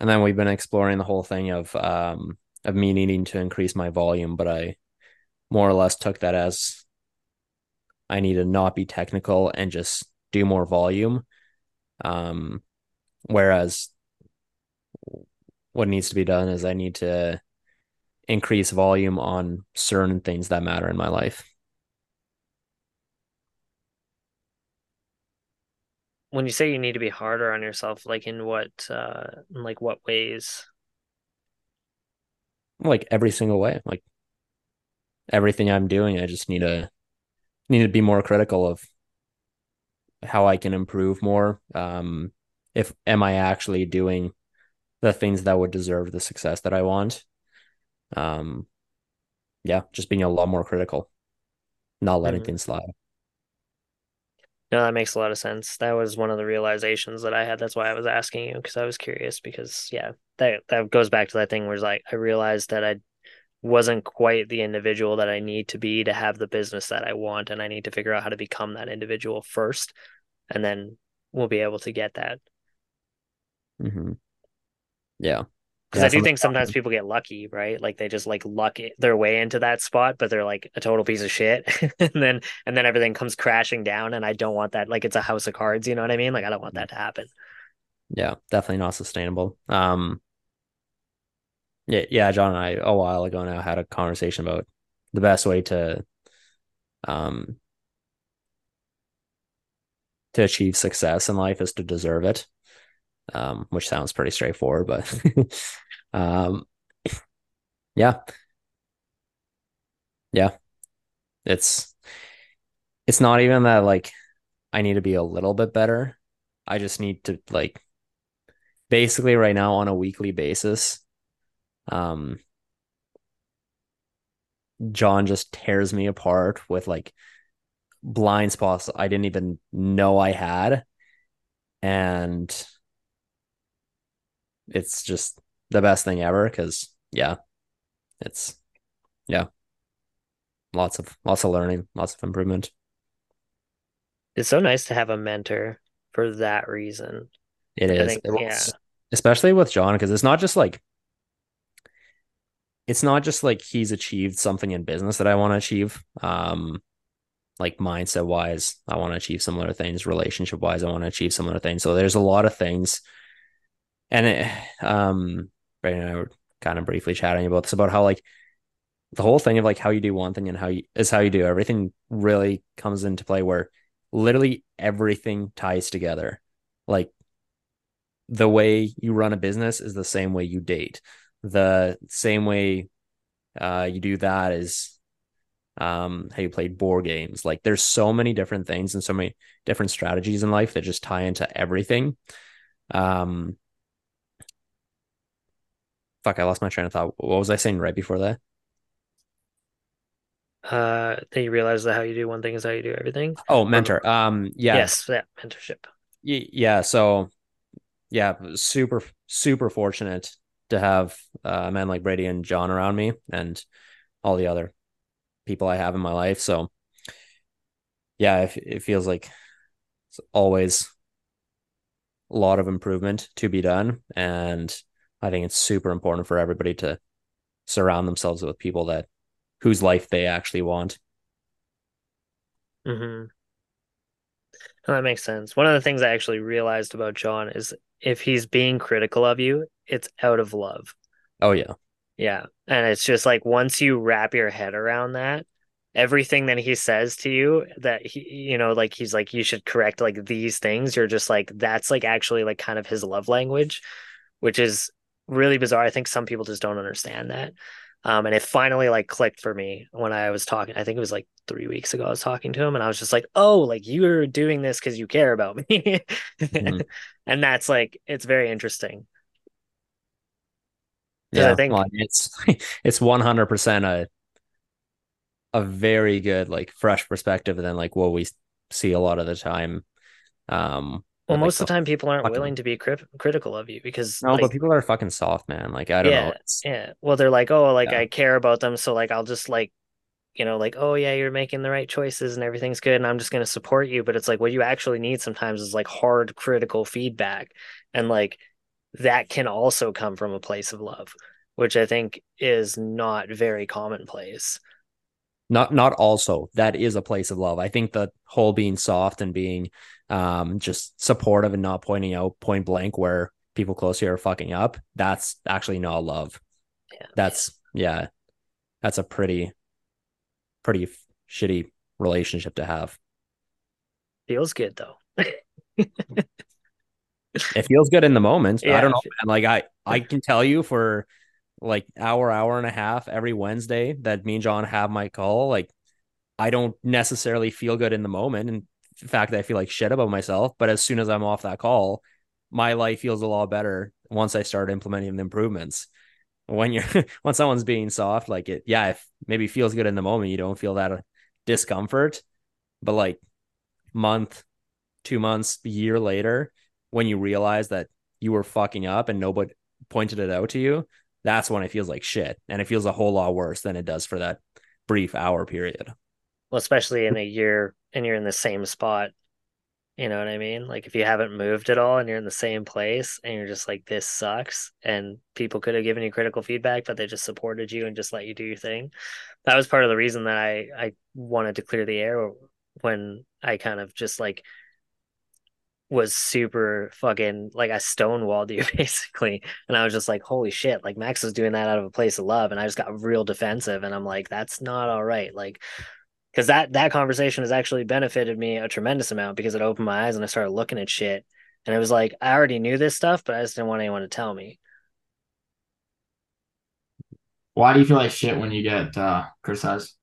and then we've been exploring the whole thing of um of me needing to increase my volume, but I more or less took that as I need to not be technical and just do more volume. Um, whereas what needs to be done is I need to increase volume on certain things that matter in my life. When you say you need to be harder on yourself, like in what uh in like what ways? Like every single way. Like everything I'm doing, I just need to need to be more critical of how I can improve more. Um if am I actually doing the things that would deserve the success that I want. Um, yeah, just being a lot more critical, not letting mm-hmm. things slide. No, that makes a lot of sense. That was one of the realizations that I had. That's why I was asking you because I was curious. Because yeah, that that goes back to that thing where it's like I realized that I wasn't quite the individual that I need to be to have the business that I want, and I need to figure out how to become that individual first, and then we'll be able to get that. Mm-hmm. Yeah. Because yeah, I do think sometimes people get lucky, right? Like they just like luck their way into that spot, but they're like a total piece of shit, <laughs> and then and then everything comes crashing down. And I don't want that. Like it's a house of cards, you know what I mean? Like I don't want that to happen. Yeah, definitely not sustainable. Um, yeah, yeah, John and I a while ago now had a conversation about the best way to um to achieve success in life is to deserve it. Um, which sounds pretty straightforward, but <laughs> um yeah. Yeah. It's it's not even that like I need to be a little bit better. I just need to like basically right now on a weekly basis um John just tears me apart with like blind spots I didn't even know I had. And it's just the best thing ever because, yeah, it's, yeah, lots of, lots of learning, lots of improvement. It's so nice to have a mentor for that reason. It I is. think, It yeah. especially with John, because it's not just like it's not just like he's achieved something in business that I want to achieve. Um, like mindset wise, I want to achieve similar things. Relationship wise, I want to achieve similar things. So there's a lot of things, and it, um, Brandon and I were kind of briefly chatting about this about how like the whole thing of like how you do one thing and how you is how you do everything really comes into play where literally everything ties together. Like the way you run a business is the same way you date. The same way uh, you do that is um, how you play board games. Like there's so many different things and so many different strategies in life that just tie into everything. Um, fuck, I lost my train of thought. What was I saying right before that? Uh, then you realize that how you do one thing is how you do everything. Oh, mentor. Um, yeah, Yes, that mentorship. Yeah so yeah super super fortunate to have uh, a man like brady and john around me and all the other people i have in my life so yeah it, it feels like it's always a lot of improvement to be done and i think it's super important for everybody to surround themselves with people that whose life they actually want Mm-hmm. that makes sense. One of the things I actually realized about John is if he's being critical of you, it's out of love. oh yeah Yeah. And it's just like once you wrap your head around that, everything that he says to you that he, you know, like he's like, you should correct like these things, you're just like, that's like actually like kind of his love language, which is really bizarre. I think some people just don't understand that. Um, and it finally like clicked for me when I was talking. I think it was like three weeks ago. I was talking to him, and I was just like, "Oh, like you're doing this because you care about me," Mhm. <laughs> and that's like it's very interesting. Yeah, I think- well, it's <laughs> it's one hundred percent a a very good like fresh perspective than like what we see a lot of the time. Um, Well, like, most of the time, people aren't willing to be crit- critical of you because No, like, but people are fucking soft, man. Like I don't yeah, know. It's, yeah. Well, they're like, oh, like Yeah. I care about them, so like I'll just like, you know, like, oh yeah, you're making the right choices and everything's good, and I'm just gonna support you. But it's like what you actually need sometimes is like hard critical feedback, and like that can also come from a place of love, which I think is not very commonplace. not not also that is a place of love. I think the whole being soft and being um just supportive and not pointing out point blank where people close to you are fucking up. That's actually not love. Yeah. That's yeah. That's a pretty pretty f- shitty relationship to have. Feels good though. <laughs> it feels good in the moment. I don't know, man. Like I, I can tell you for like hour, hour and a half every Wednesday that me and John have my call. Like I don't necessarily feel good in the moment, and fact that I feel like shit about myself. But as soon as I'm off that call, my life feels a lot better once I start implementing the improvements. When you're <laughs> when someone's being soft, like it, yeah, if maybe feels good in the moment, you don't feel that uh, discomfort, but like month, two months, year later, when you realize that you were fucking up and nobody pointed it out to you, that's when it feels like shit. And it feels a whole lot worse than it does for that brief hour period. Well, especially in a year and you're in the same spot. You know what I mean? Like if you haven't moved at all and you're in the same place and you're just like, this sucks, and people could have given you critical feedback, but they just supported you and just let you do your thing. That was part of the reason that I I wanted to clear the air when I kind of just like was super fucking like I stonewalled you <laughs> basically. And I was just like, holy shit, like Max is doing that out of a place of love. And I just got real defensive and I'm like, that's not all right. Like because that that conversation has actually benefited me a tremendous amount because it opened my eyes and I started looking at shit. And it was like I already knew this stuff, but I just didn't want anyone to tell me. Why do you feel like shit when you get uh, criticized?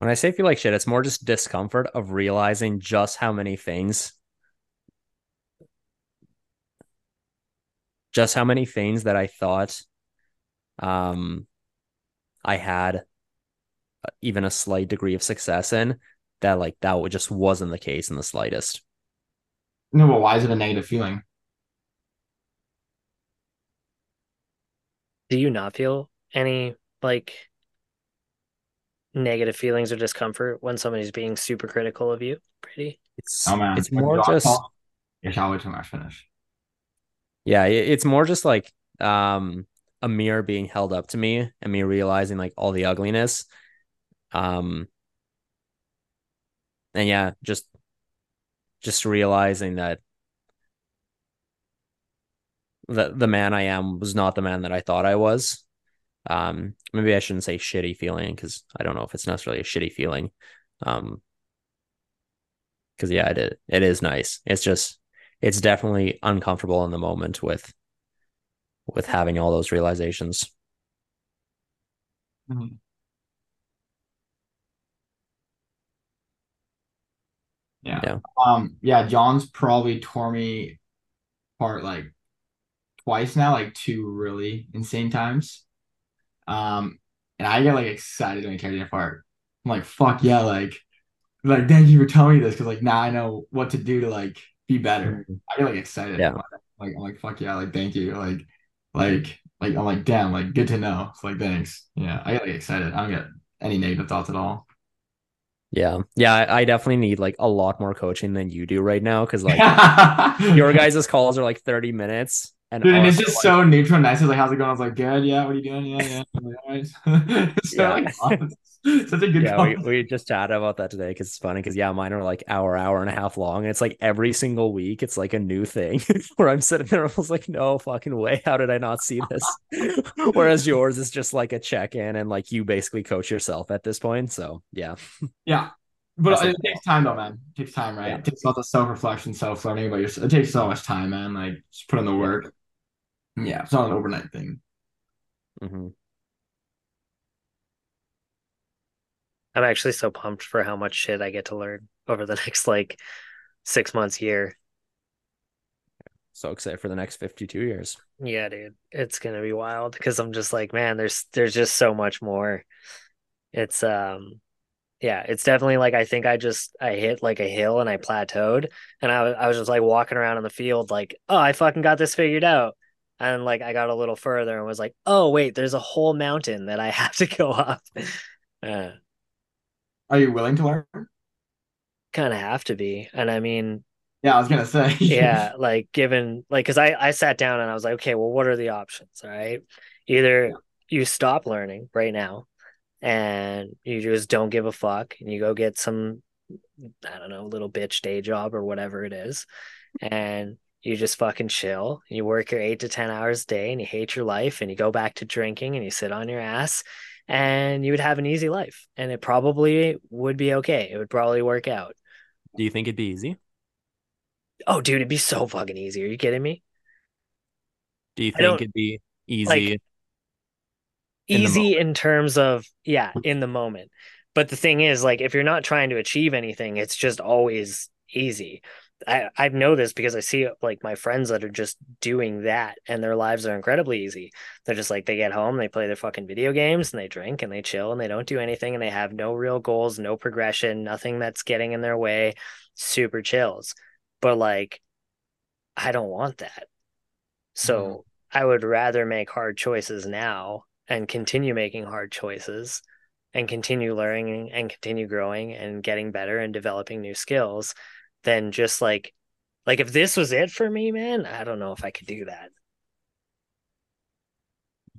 When I say feel like shit, it's more just discomfort of realizing just how many things, just how many things that I thought um, I had even a slight degree of success in that like that just wasn't the case in the slightest. No, but why is it a negative feeling? Do you not feel any like negative feelings or discomfort when somebody's being super critical of you? Pretty. It's oh, man. it's more just you shall wait till I finish. Yeah, it's more just like um a mirror being held up to me and me realizing like all the ugliness. Um and yeah, just just realizing that the the man I am was not the man that I thought I was. Um, maybe I shouldn't say shitty feeling because I don't know if it's necessarily a shitty feeling. Um, because yeah, it it is nice. It's just it's definitely uncomfortable in the moment with with having all those realizations. Mm-hmm. Yeah. yeah. Um. Yeah. John's probably tore me apart like twice now, like two really insane times. Um, and I get like excited when he tears me apart. I'm like, fuck yeah, like, like thank you for telling me this because like now I know what to do to like be better. Mm-hmm. I get like excited. Yeah. Like I'm like fuck yeah, like thank you, like, like, like I'm like damn, like good to know. It's like thanks. Yeah, I get like excited. I don't get any negative thoughts at all. Yeah. Yeah. I, definitely need like a lot more coaching than you do right now. Cause like <laughs> your guys' calls are like 30 minutes. And, Dude, and it's just like, so neutral, nice. It's like, how's it going? I was like, good. Yeah. What are you doing? Yeah. Yeah. <laughs> so, yeah. Like, <laughs> such a good. Yeah. We, we just chatted about that today because it's funny. Because yeah, mine are like hour, hour and a half long. And it's like every single week, it's like a new thing <laughs> where I'm sitting there. I was like, no fucking way. How did I not see this? Whereas yours is just like a check in and like you basically coach yourself at this point. So yeah. Yeah. But it takes time though, man. It takes time, right? Yeah. It takes lots of self reflection, self learning about yourself. It takes so much time, man. Like just put in the work. Yeah, it's not an overnight thing. Mm-hmm. I'm actually so pumped for how much shit I get to learn over the <laughs> next like six months, year. So excited for the next 52 years. Yeah, dude. It's gonna be wild because I'm just like, man, there's there's just so much more. It's um yeah, it's definitely like I think I just I hit like a hill and I plateaued and I I was just like walking around in the field like, oh, I fucking got this figured out and like I got a little further and was like, oh wait, there's a whole mountain that I <laughs> have to go up. Uh, Are you willing to learn? Kind of have to be, and I mean, yeah, I was gonna say, yeah, <laughs> like given like because I I sat down and I was like, okay, well, what are the options? All right, either yeah. you stop learning right now, and you just don't give a fuck, and you go get some, I don't know, little bitch day job or whatever it is, and you just fucking chill. You work your eight to 10 hours a day and you hate your life and you go back to drinking and you sit on your ass and you would have an easy life and it probably would be okay. It would probably work out. Do you think it'd be easy? Oh, dude, it'd be so fucking easy. Are you kidding me? Do you think it'd be easy? Like, easy in terms of, yeah, in the moment. But the thing is, like, if you're not trying to achieve anything, it's just always easy. I, I know this because I see like my friends that are just doing that and their lives are incredibly easy. They're just like they get home, they play their fucking video games and they drink and they chill and they don't do anything and they have no real goals, no progression, nothing that's getting in their way, super chills. But like I don't want that. So mm-hmm. I would rather make hard choices now and continue making hard choices and continue learning and continue growing and getting better and developing new skills than just like like if this was it for me, man, I don't know if I could do that.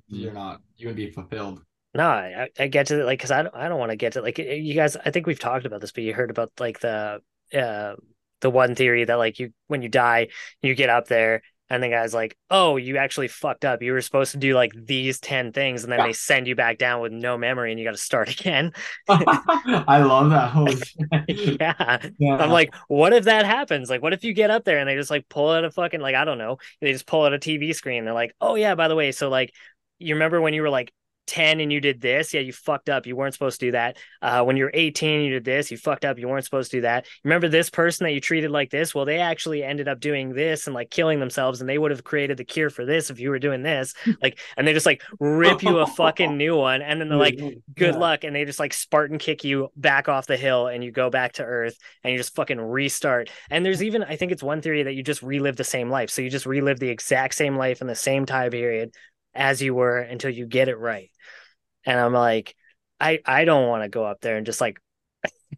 You're not you would be fulfilled. No, I, I get to like because I don't I don't want to get to like you guys. I think we've talked about this, but you heard about like the uh the one theory that like you when you die you get up there and the guy's like, "Oh, you actually fucked up. You were supposed to do like these ten things, and then Yeah. they send you back down with no memory, and you got to start <laughs> again." <laughs> I love that. Shit. <laughs> yeah, Yeah. I'm like, what if that happens? Like, what if you get up there and they just like pull out a fucking like I don't know, they just pull out a TV screen. They're like, oh yeah, by the way, so like, you remember when you were like 10 and you did this? Yeah, you fucked up. You weren't supposed to do that. Uh, when you're 18, you did this. You fucked up. You weren't supposed to do that. Remember this person that you treated like this? Well, they actually ended up doing this and like killing themselves, and they would have created the cure for this if you were doing this. <laughs> Like, and they just like rip you a fucking <laughs> new one, and then they're like, good Yeah. luck and they just like spartan kick you back off the hill and you go back to earth and you just fucking restart and there's even i think it's one theory that you just relive the same life so you just relive the exact same life in the same time period as you were until you get it right and i'm like i i don't want to go up there and just like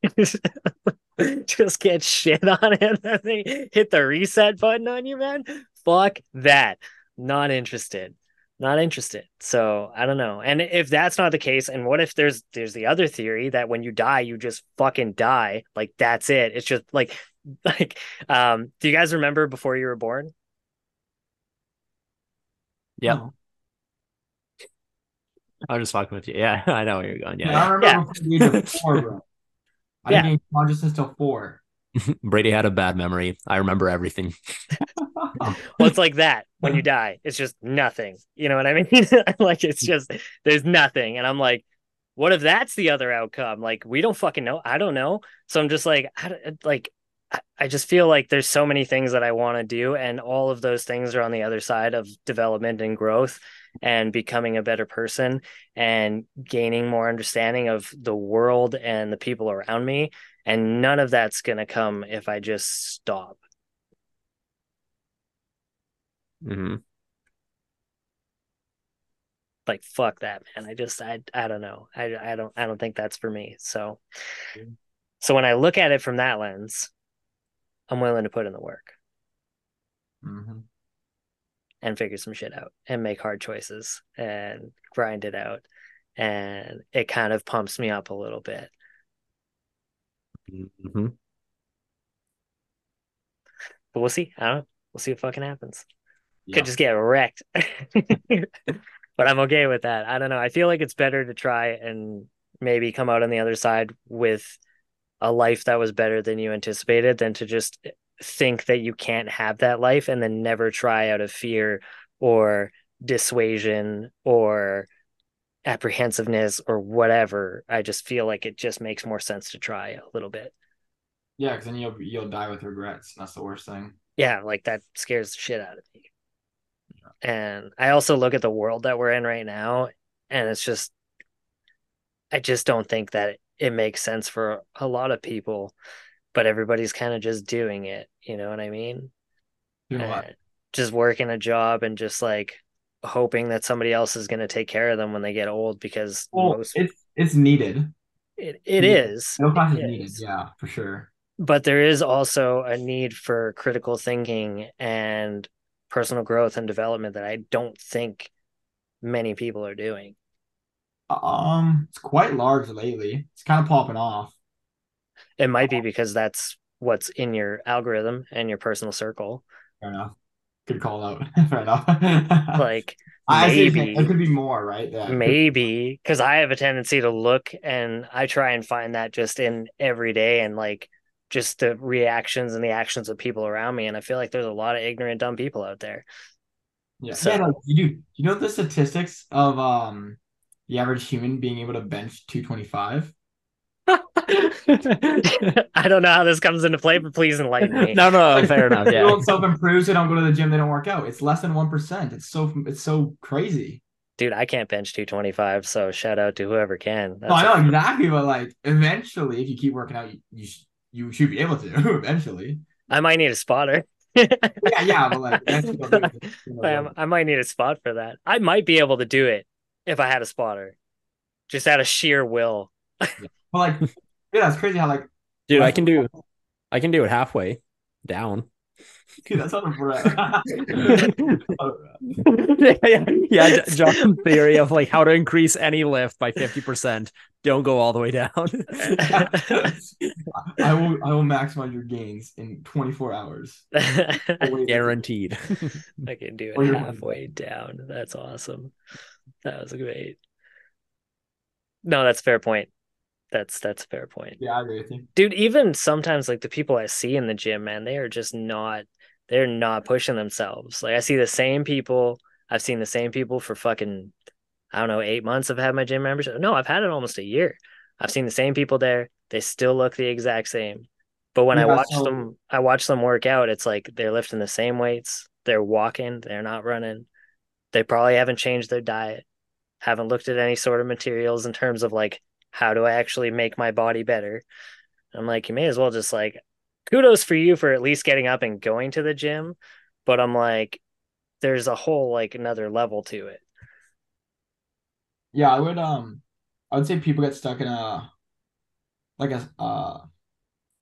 <laughs> just get shit on it <laughs> and then they hit the reset button on you man. Fuck that. Not interested. Not interested. So i don't know. And if that's not the case and what if there's there's the other theory that when you die you just fucking die? Like that's it. It's just like <laughs> like um do you guys remember before you were born? Yep. I was just fucking with you. Yeah, <laughs> I know where you're going. Yeah, Yeah. I remember Yeah. before the age of four, bro. I Yeah. didn't consciousness till four. <laughs> Brady had a bad memory. I remember everything. <laughs> well it's like that when you die it's just nothing you know what i mean like it's just there's nothing and i'm like what if that's the other outcome like we don't fucking know i don't know so i'm just like I, don't- uh, like I- I just feel like there's so many things that I want to do, and all of those things are on the other side of development and growth and becoming a better person and gaining more understanding of the world and the people around me. And none of that's going to come if I just stop. hmm Like, fuck that, man. I just, I, I don't know. I, I don't, I don't think that's for me. So, so when I look at it from that lens, I'm willing to put in the work. Mhm. And figure some shit out and make hard choices and grind it out. And it kind of pumps me up a little bit. hmm But we'll see. I don't know. We'll see what fucking happens. Yeah. Could just get wrecked. <laughs> but I'm okay with that. I don't know. I feel like it's better to try and maybe come out on the other side with a life that was better than you anticipated than to just think that you can't have that life and then never try out of fear or dissuasion or apprehensiveness or whatever. I just feel like it just makes more sense to try a little bit. Yeah, because then you'll you'll die with regrets. That's the worst thing. Yeah, like that scares the shit out of me. And I also look at the world that we're in right now, and it's just, I just don't think that it makes sense for a lot of people, but everybody's kind of just doing it. You know what I mean? Doing what? Just working a job and just like hoping that somebody else is going to take care of them when they get old because Well, most it's it's needed. it, it yeah. is. No class is It needed. is. Yeah, for sure. but there is also a need for critical thinking and personal growth and development that I don't think many people are doing. Um, it's quite large lately. It's kind of popping off. It might be because that's what's in your algorithm and your personal circle. Fair enough. Good call out. <laughs> Fair enough. <laughs> Like I see what you're saying. maybe There could be more, right? Yeah. maybe because I have a tendency to look and I try and find that just in every day and like just the reactions and the actions of people around me. And I feel like there's a lot of ignorant, dumb people out there. Yeah. So- yeah, you do. You know the statistics of um the average human being able to bench 225? <laughs> I don't know how this comes into play, but please enlighten me. no, no, fair enough. <laughs> They Yeah. don't self-improve, they don't go to the gym, they don't work out. It's less than 1%. It's so it's so crazy. Dude, I can't bench 225, so shout out to whoever can. No, I know exactly, but like eventually, if you keep working out, you you, sh- you should be able to <laughs> eventually. I might need a spotter. Yeah, yeah, but like eventually you'll do it. You know, I, I might need a spot for that. I might be able to do it if I had a spotter, just out of sheer will. But like, yeah, that's crazy how like Dude, I can do I can do it halfway down. <laughs> Dude, that's not a breath. yeah, yeah, yeah. J- John's theory of like how to increase any lift by 50%. Don't go all the way down. <laughs> I will I will maximize your gains in 24 hours. <laughs> Guaranteed. I can do it you're- halfway down. That's awesome. That was great. No, that's a fair point. That's that's a fair point. Yeah, I agree with you. Dude, even sometimes like the people I see in the gym, man, they are just not they're not pushing themselves. Like I see the same people. I've seen the same people for fucking I don't know, eight months I've had my gym membership. No, I've had it almost a year. I've seen the same people there. They still look the exact same. But when I watch so- them I watch them work out, it's like they're lifting the same weights, they're walking, they're not running. They probably haven't changed their diet, haven't looked at any sort of materials in terms of like how do I actually make my body better? I'm like, you may as well just like kudos for you for at least getting up and going to the gym. But I'm like, there's a whole like another level to it. Yeah, I would um I would say people get stuck in a like a uh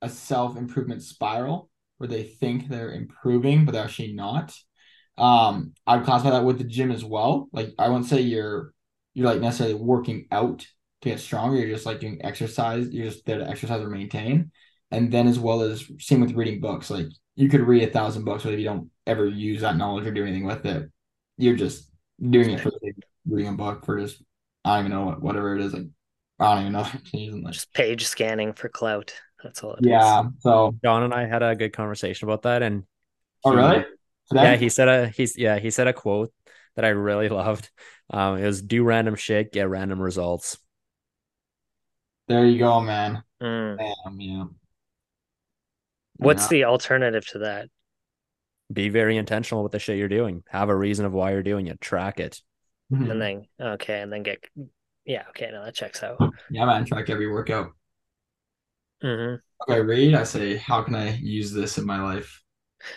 a self-improvement spiral where they think they're improving but they're actually not. Um I would classify that with the gym as well. Like I wouldn't say you're you're like necessarily working out to get stronger. You're just like doing exercise. You're just there to exercise or maintain. And then as well as same with reading books. Like you could read a thousand books, but if you don't ever use that knowledge or do anything with it, you're just doing it for the reading a book for just I don't even know what whatever it is. Like I don't even know. <laughs> Using like, Just page scanning for clout. That's all it is. yeah. So John and I had a good conversation about that. And oh he- really? Today? Yeah, he said a he's yeah, he said a quote that I really <laughs> loved. Um, it was do random shit, get random results. There you go, man. Mm. Damn, yeah. What's Yeah. the alternative to that? Be very intentional with the shit you're doing. Have a reason of why you're doing it. Track it. Mhm. And then okay, and then get yeah, okay, no, that checks out. Yeah, man. Track every workout. hmm Okay, read. I say, how can I use this in my life?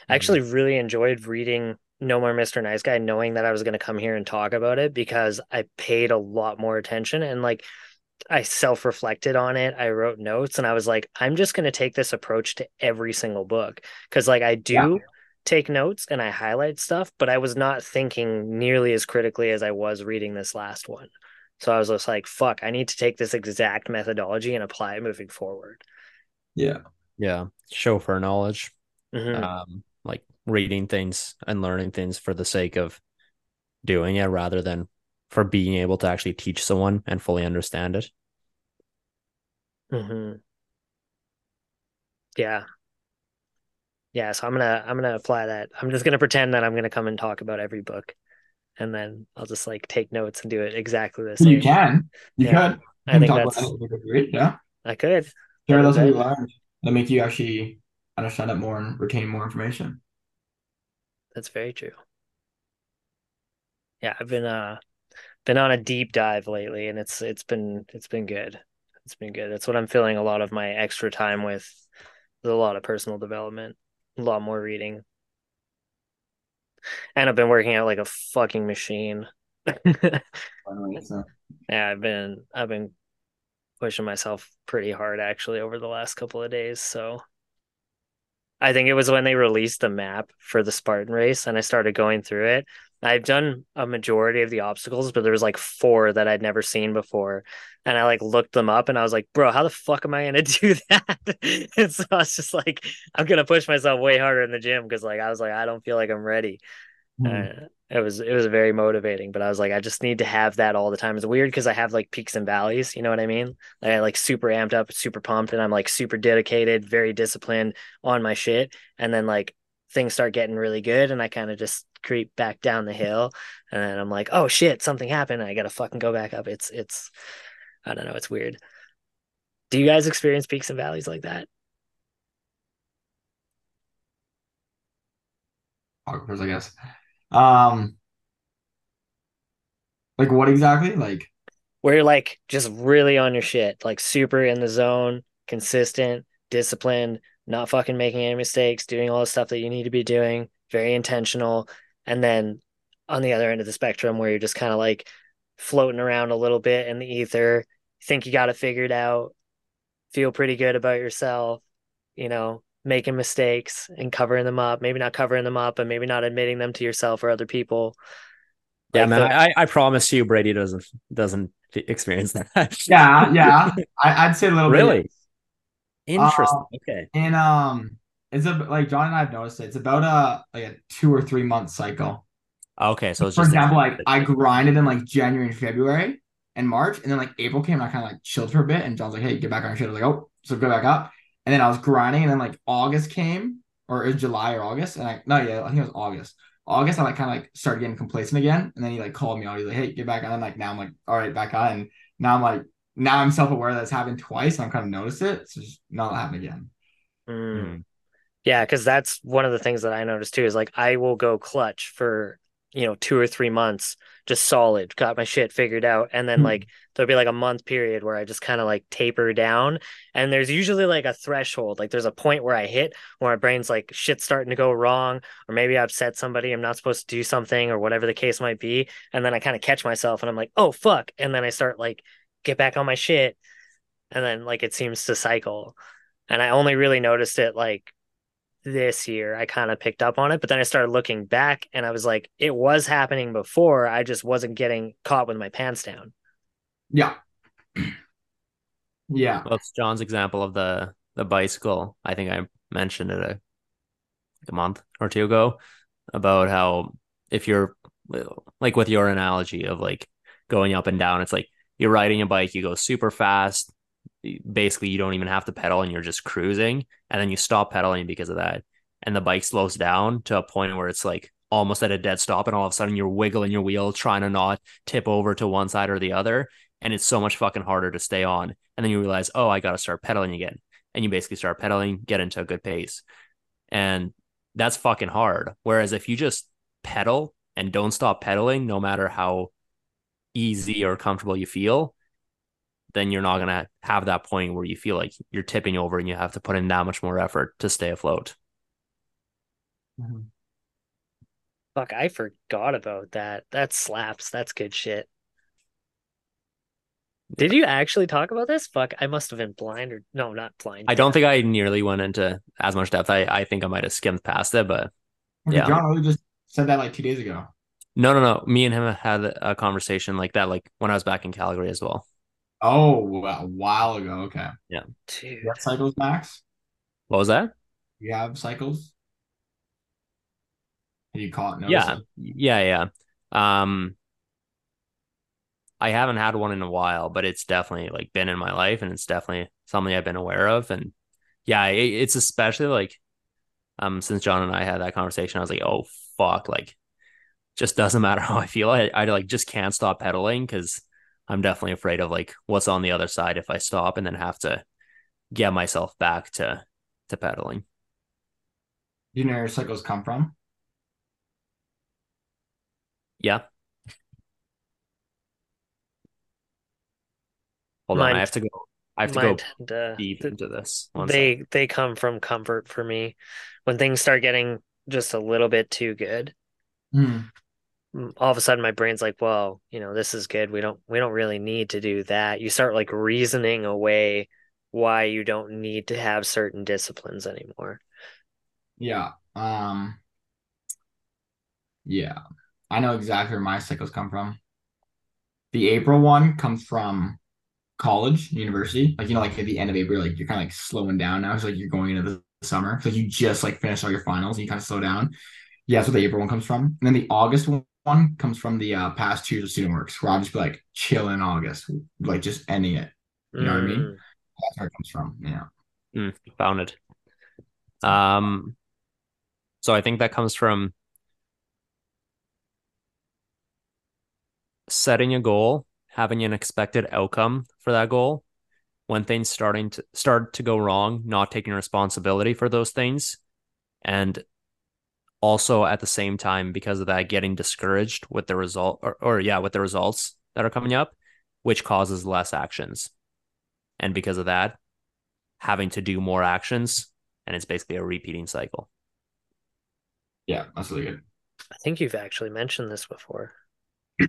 I actually really enjoyed reading No More Mr. Nice Guy, knowing that I was going to come here and talk about it because I paid a lot more attention and like I self reflected on it. I wrote notes and I was like, I'm just going to take this approach to every single book because like I do Yeah. take notes and I highlight stuff, but I was not thinking nearly as critically as I was reading this last one. So I was just like, fuck, I need to take this exact methodology and apply it moving forward. Yeah. Yeah. Show for knowledge. Mhm. Um, like reading things and learning things for the sake of doing it rather than for being able to actually teach someone and fully understand it. hmm Yeah. Yeah, so I'm gonna I'm gonna apply that. I'm just gonna pretend that I'm gonna come and talk about every book, and then I'll just like take notes and do it exactly the same. You can. You Yeah. could. You I think that's anything read. Yeah. I could. Share those Okay. you learned. That make you actually understand it more and retain more information. That's very true. Yeah, I've been uh been on a deep dive lately, and it's it's been it's been good. It's been good. That's what I'm filling a lot of my extra time with. A lot of personal development, a lot more reading, and I've been working out like a fucking machine. <laughs> So, Yeah, I've been I've been pushing myself pretty hard actually over the last couple of days. So I think it was when they released the map for the Spartan race and I started going through it. I've done a majority of the obstacles, but there was like four that I'd never seen before. And I like looked them up and I was like, bro, how the fuck am I gonna <laughs> do that? and so I was just like, I'm gonna push myself way harder in the gym because like I was like, I don't feel like I'm ready. Uh, it was it was very motivating, but I was like, I just need to have that all the time. It's weird because I have like peaks and valleys, you know what I mean? Like I like super amped up, super pumped, and I'm like super dedicated, very disciplined on my shit. And then like things start getting really good, and I kind of just creep back down the hill, and then I'm like, oh shit, something happened. I gotta fucking go back up. It's it's I don't know, it's weird. Do you guys experience peaks and valleys like that? photographers, I guess. Um, like what exactly? Like, where you're like just really on your shit, like super in the zone, consistent, disciplined, not fucking making any mistakes, doing all the stuff that you need to be doing, very intentional. And then on the other end of the spectrum, where you're just kind of like floating around a little bit in the ether, think you got it figured out, feel pretty good about yourself, you know, making mistakes and covering them up, maybe not covering them up, and maybe not admitting them to yourself or other people. Yeah, Like man. the- I, I promise you, Brady doesn't doesn't experience that. <laughs> Yeah, yeah. I, I'd say a little bit Really? bit. Interesting. okay. And um, it's a like John and I have noticed it. It's about a like a two or three month cycle. Okay. So it's For just example, like <laughs> I grinded in like January and February and March, and then like April came, and I kind of like chilled for a bit. And John's like, "Hey, get back on your shit." I was like, "Oh," so go back up. And then I was grinding, and then like August came, or it was July or August, and I no, yeah, I think it was August. August, I like kind of like started getting complacent again, and then he like called me out. He's like, "Hey, get back on." And like now I'm like, "All right, back on." And now I'm like, now I'm self aware that it's happened twice, and I'm kind of noticed it, so just not happen again. Mm. Yeah, because that's one of the things that I noticed too is like I will go clutch for you know two or three months, just solid, got my shit figured out, and then Hmm. like there'll be like a month period where I just kind of like taper down, and there's usually like a threshold, like there's a point where I hit where my brain's like shit's starting to go wrong, or maybe I upset somebody, I'm not supposed to do something, or whatever the case might be, and then I kind of catch myself, and I'm like, oh fuck, and then I start like get back on my shit, and then like it seems to cycle, and I only really noticed it like this year I kind of picked up on it, but then I started looking back and I was like, it was happening before. I just wasn't getting caught with my pants down. Yeah, yeah, Well, it's John's example of the the bicycle. I think I mentioned it a, like a month or two ago about how if you're like with your analogy of like going up and down, it's like you're riding a bike, you go super fast. Basically, you don't even have to pedal and you're just cruising, and then you stop pedaling because of that, and the bike slows down to a point where it's like almost at a dead stop, and all of a sudden you're wiggling your wheel, trying to not tip over to one side or the other, and it's so much fucking harder to stay on. And then you realize, oh, I got to start pedaling again. And you basically start pedaling, get into a good pace. And that's fucking hard. Whereas if you just pedal and don't stop pedaling, no matter how easy or comfortable you feel, then you're not going to have that point where you feel like you're tipping over and you have to put in that much more effort to stay afloat. Mm-hmm. Fuck, I forgot about that. That slaps. That's good shit. Did you actually talk about this? Fuck, I must have been blind or no, not blind. I don't think I nearly went into as much depth. I, I think I might have skimmed past it, but Yeah. John really just said that like two days ago. no, no, no. Me and him had a conversation like that, like when I was back in Calgary as well. Oh, a while ago. Okay. Dude. You have cycles, Max? What was that? You have cycles? Have you caught? notice Yeah, yeah, yeah. Um, I haven't had one in a while, but it's definitely like been in my life, and it's definitely something I've been aware of. And yeah, it, it's especially like, um, since John and I had that conversation, I was like, oh fuck, like, just doesn't <laughs> matter how I feel. I, I like just can't stop pedaling because I'm definitely afraid of like what's on the other side if I stop and then have to get myself back to to pedaling. Do you know where your cycles come from? Yeah. Hold on, I have to go. I have to go tend to- deep into this. One they sec. they come from comfort for me. When things start getting just a little bit too good, Hmm. mm, all of a sudden my brain's like, well, you know, this is good. We don't we don't really need to do that. You start like reasoning away why you don't need to have certain disciplines anymore. Yeah. Um. Yeah, I know exactly where my cycles come from. The April one comes from college, university. Like you know, like at the end of April, like you're kind of like slowing down now. It's like you're going into the summer. It's like you just like finished all your finals and you kind of slow down. Yeah, that's where the April one comes from. And then the August one comes from the uh, past two years of student works, where I'll just be like chill in August, like just ending it. You know what I mean? Mm, That's where it comes from. Yeah. Mm, found it. Um, so I think that comes from setting a goal, having an expected outcome for that goal. When things starting to start to go wrong, not taking responsibility for those things, and also at the same time because of that getting discouraged with the result or, or yeah with the results that are coming up which causes less actions and because of that having to do more actions and it's basically a repeating cycle Yeah, that's really good. I think you've actually mentioned this before.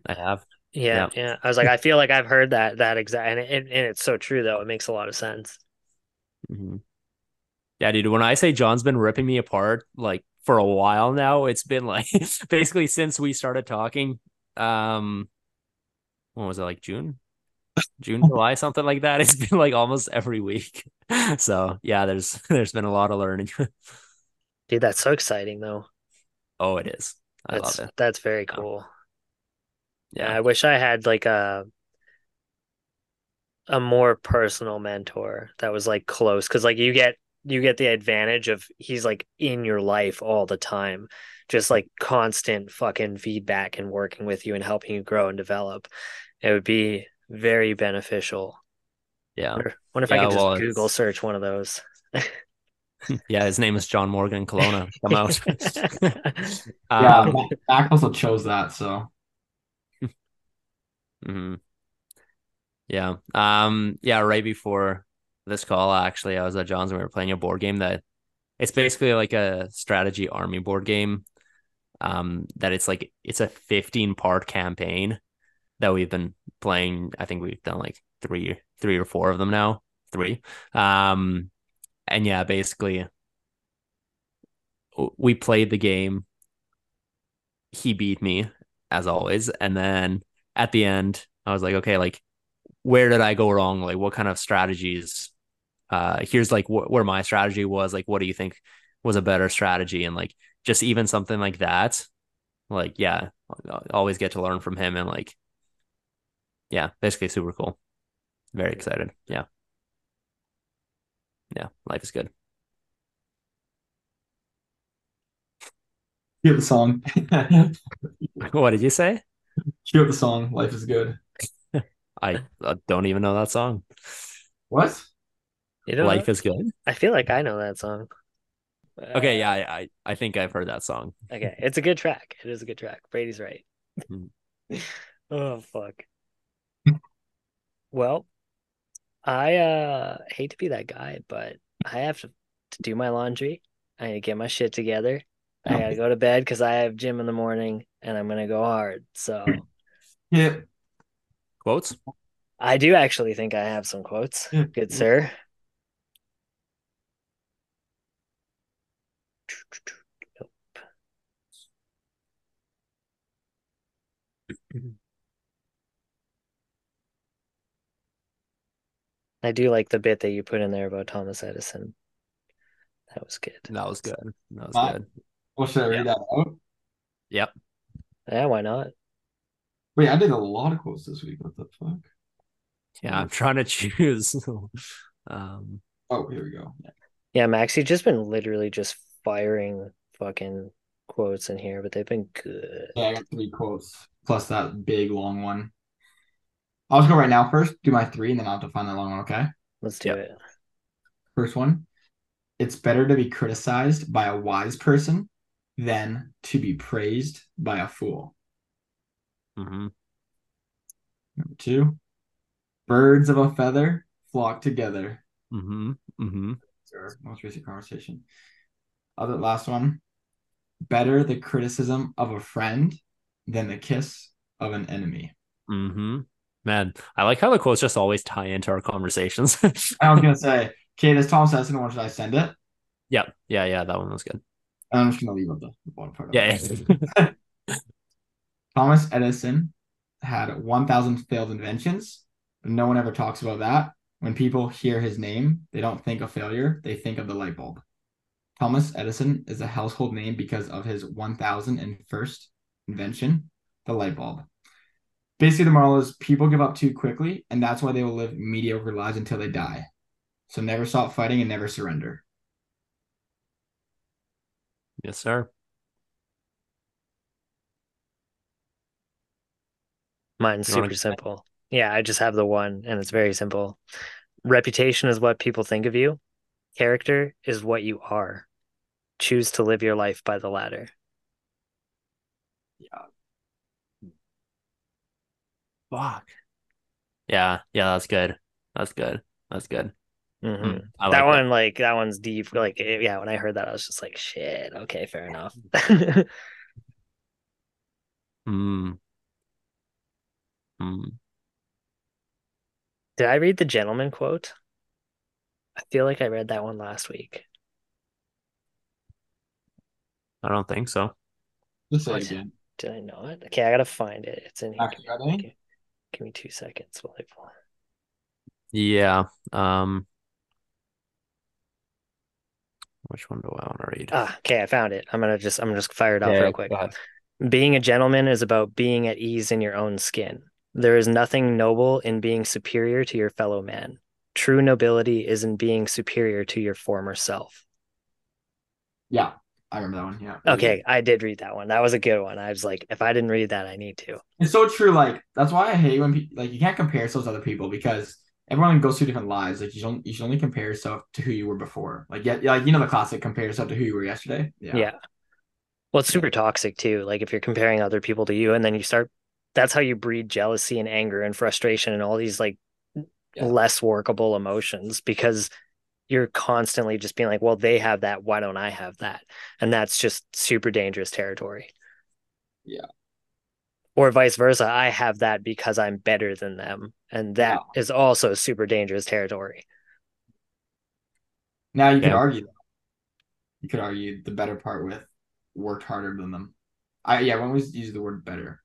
i have Yeah, yeah. I was like, I feel like I've heard that that exact, and, it, and it's so true though. It makes a lot of sense. Mhm. Yeah, dude. When I say John's been ripping me apart, like for a while now, it's been like <laughs> basically since we started talking. Um, when was it? Like June, June, July, something like that. <laughs> It's been like almost every week. <laughs> So yeah, there's there's been a lot of learning. Dude, that's so exciting though. oh, it is. I That's love it. that's very cool. Yeah, Yeah. I wish I had like a a more personal mentor that was like close because like you get you get the advantage of he's like in your life all the time, just like constant fucking feedback and working with you and helping you grow and develop. It would be very beneficial. Yeah. Wonder, wonder if I Yeah, could just well, Google it's- search one of those. <laughs> Yeah, his name is John Morgan Kelowna. Come out. <laughs> Yeah, Um, Mac- Mac also chose that, so <laughs> mhm. Yeah. Um, yeah, right before this call, actually, I was at John's and we were playing a board game that it's basically like a strategy army board game. Um, that it's like it's a 15 part campaign that we've been playing. I think we've done like three, three or four of them now. Three. Um, and yeah, basically we played the game. He beat me as always, and then at the end, I was like, okay, like where did I go wrong? Like what kind of strategies? Uh, here's like wh- where my strategy was. Like, what do you think was a better strategy? And like just even something like that, like yeah, I always get to learn from him and like yeah, basically super cool. Very excited. Yeah. Yeah, life is good. cue the song. <laughs> What did you say? cue the song. Life is good. I uh, don't even know that song. What? You know, Life is good. I feel like I know that song. Okay, Uh, yeah, I, I I think I've heard that song. Okay, it's a good track. It is a good track. Brady's right. Mhm. <laughs> oh fuck. Well, I uh hate to be that guy, but I have to, to do my laundry. I need to get my shit together. I gotta go to bed because I have gym in the morning and I'm gonna go hard. So <laughs> Yeah. Quotes? I do actually think I have some quotes. Good sir. <clears throat> I do like the bit that you put in there about Thomas Edison. That was good. That was good. That was Uh, good. Well, should I read that out? Yep. Yeah, why not? Wait, I did a lot of quotes this week. What the fuck? Yeah, I'm trying to <laughs> choose. um, Oh, here we go. Yeah, Max, you've just been literally just firing fucking quotes in here, but they've been good. Yeah, I got three quotes plus that big long one. I'll just go right now first, do my three, and then I'll have to find that long one, okay? Let's do Yep. it. First one. It's better to be criticized by a wise person than to be praised by a fool. Mhm. Number two. Birds of a feather flock together. Mm-hmm. Mm-hmm. Our most recent conversation. Other last one. Better the criticism of a friend than the kiss of an enemy. Mm-hmm. Man, I like how the quotes just always tie into our conversations. <laughs> I was gonna say, okay, this Thomas Edison one, should I send it? yeah, yeah, yeah. That one was good. I'm just gonna leave out the, the bottom part. Yeah. <laughs> <laughs> Thomas Edison had 1,000 failed inventions, but no one ever talks about that. When people hear his name, they don't think of failure, they think of the light bulb. Thomas Edison is a household name because of his 1001st invention, the light bulb. Basically, the moral is people give up too quickly, and that's why they will live mediocre lives until they die. So never stop fighting and never surrender. yes, sir. Mine's You super simple. Yeah, I just have the one and it's very simple. Reputation is what people think of you. Character is what you are. Choose to live your life by the latter. Yeah. Fuck. Yeah, yeah. That's good. That's good. That's good. Mhm. Mm, that like one, like that one's deep. Like, yeah, when I heard that, I was just like, shit. Okay, fair enough. <laughs> Mm. Mm. Did I read the gentleman quote? I feel like I read that one last week. I don't think so. Just say again. Did I know it? Okay, I gotta find it. It's in here. Actually, got? Okay. Give me two seconds while I pull. Yeah. Um. Which one do I want to read? Ah, okay, I found it. I'm gonna just I'm gonna just fire it off Yeah, real quick. Being a gentleman is about being at ease in your own skin. There is nothing noble in being superior to your fellow man. True nobility is in being superior to your former self. Yeah, I remember that one. Yeah. Okay, I did read that one. That was a good one. I was like, if I didn't read that, I need to. It's so true. Like that's why I hate when people like you can't compare yourselves to other people because everyone goes through different lives. Like you don't you should only compare yourself to who you were before. Like yeah, like you know the classic compare yourself to who you were yesterday. Yeah. Well, it's super toxic too. Like if you're comparing other people to you and then you start that's how you breed jealousy and anger and frustration and all these like Yeah. less workable emotions because you're constantly just being like, well, they have that, why don't I have that? And that's just super dangerous territory. Yeah. Or vice versa, I have that because I'm better than them. And that is also super dangerous territory. Now you could Yeah. argue that. You could argue the better part with worked harder than them. I yeah, when we use the word better.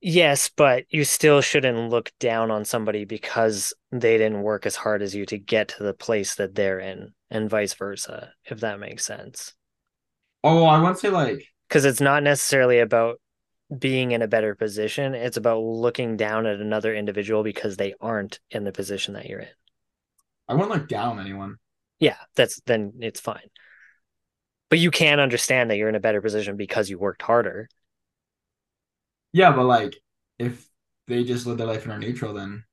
Yes, but you still shouldn't look down on somebody because they didn't work as hard as you to get to the place that they're in, and vice versa, if that makes sense. Oh, I want to say like Because it's not necessarily about being in a better position, it's about looking down at another individual because they aren't in the position that you're in. I wouldn't look down anyone. Yeah, that's then it's fine. But you can understand that you're in a better position because you worked harder. Yeah, but like if they just live their life in our neutral, then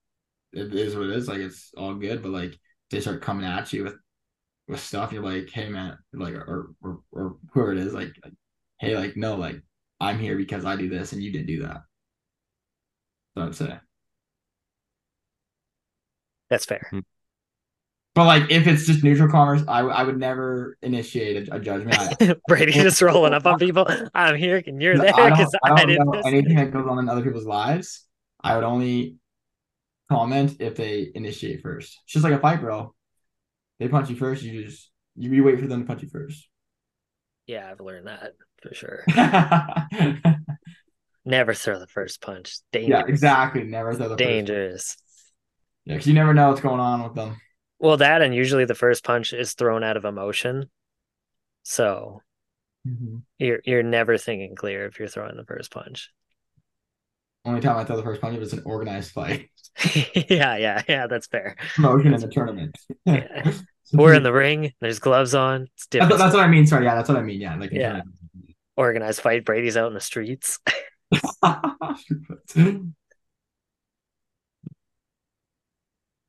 it is what it is. Like it's all good. But like they start coming at you with with stuff, you're like, hey man, like or or or whoever it is, like, like hey, like no, like I'm here because I do this and you didn't do that. So I'd say. That's fair. Hmm. But like if it's just neutral commerce, I I would never initiate a, a judgment. I, <laughs> Brady just rolling up on people. I'm here and you're there I don't, because I don't know this. anything that goes on in other people's lives. I would only comment if they initiate first. It's just like a fight, bro. They punch you first, you just you, you wait for them to punch you first. Yeah, I've learned that for sure. <laughs> Never throw the first punch. Dangerous. Yeah, exactly. Never throw the first. Dangerous. Yeah, because you never know what's going on with them. Well, that and usually the first punch is thrown out of emotion. So mm-hmm. you're you're never thinking clear if you're throwing the first punch. Only time I throw the first punch it's an organized fight. <laughs> <laughs> yeah, yeah, yeah. That's fair. Promotion in the tournament. <laughs> Yeah. We're in the ring. There's gloves on. It's That's, different. that's what I mean. Sorry, yeah, that's what I mean. Yeah, like Yeah. Organized fight. Brady's out in the streets. tournament.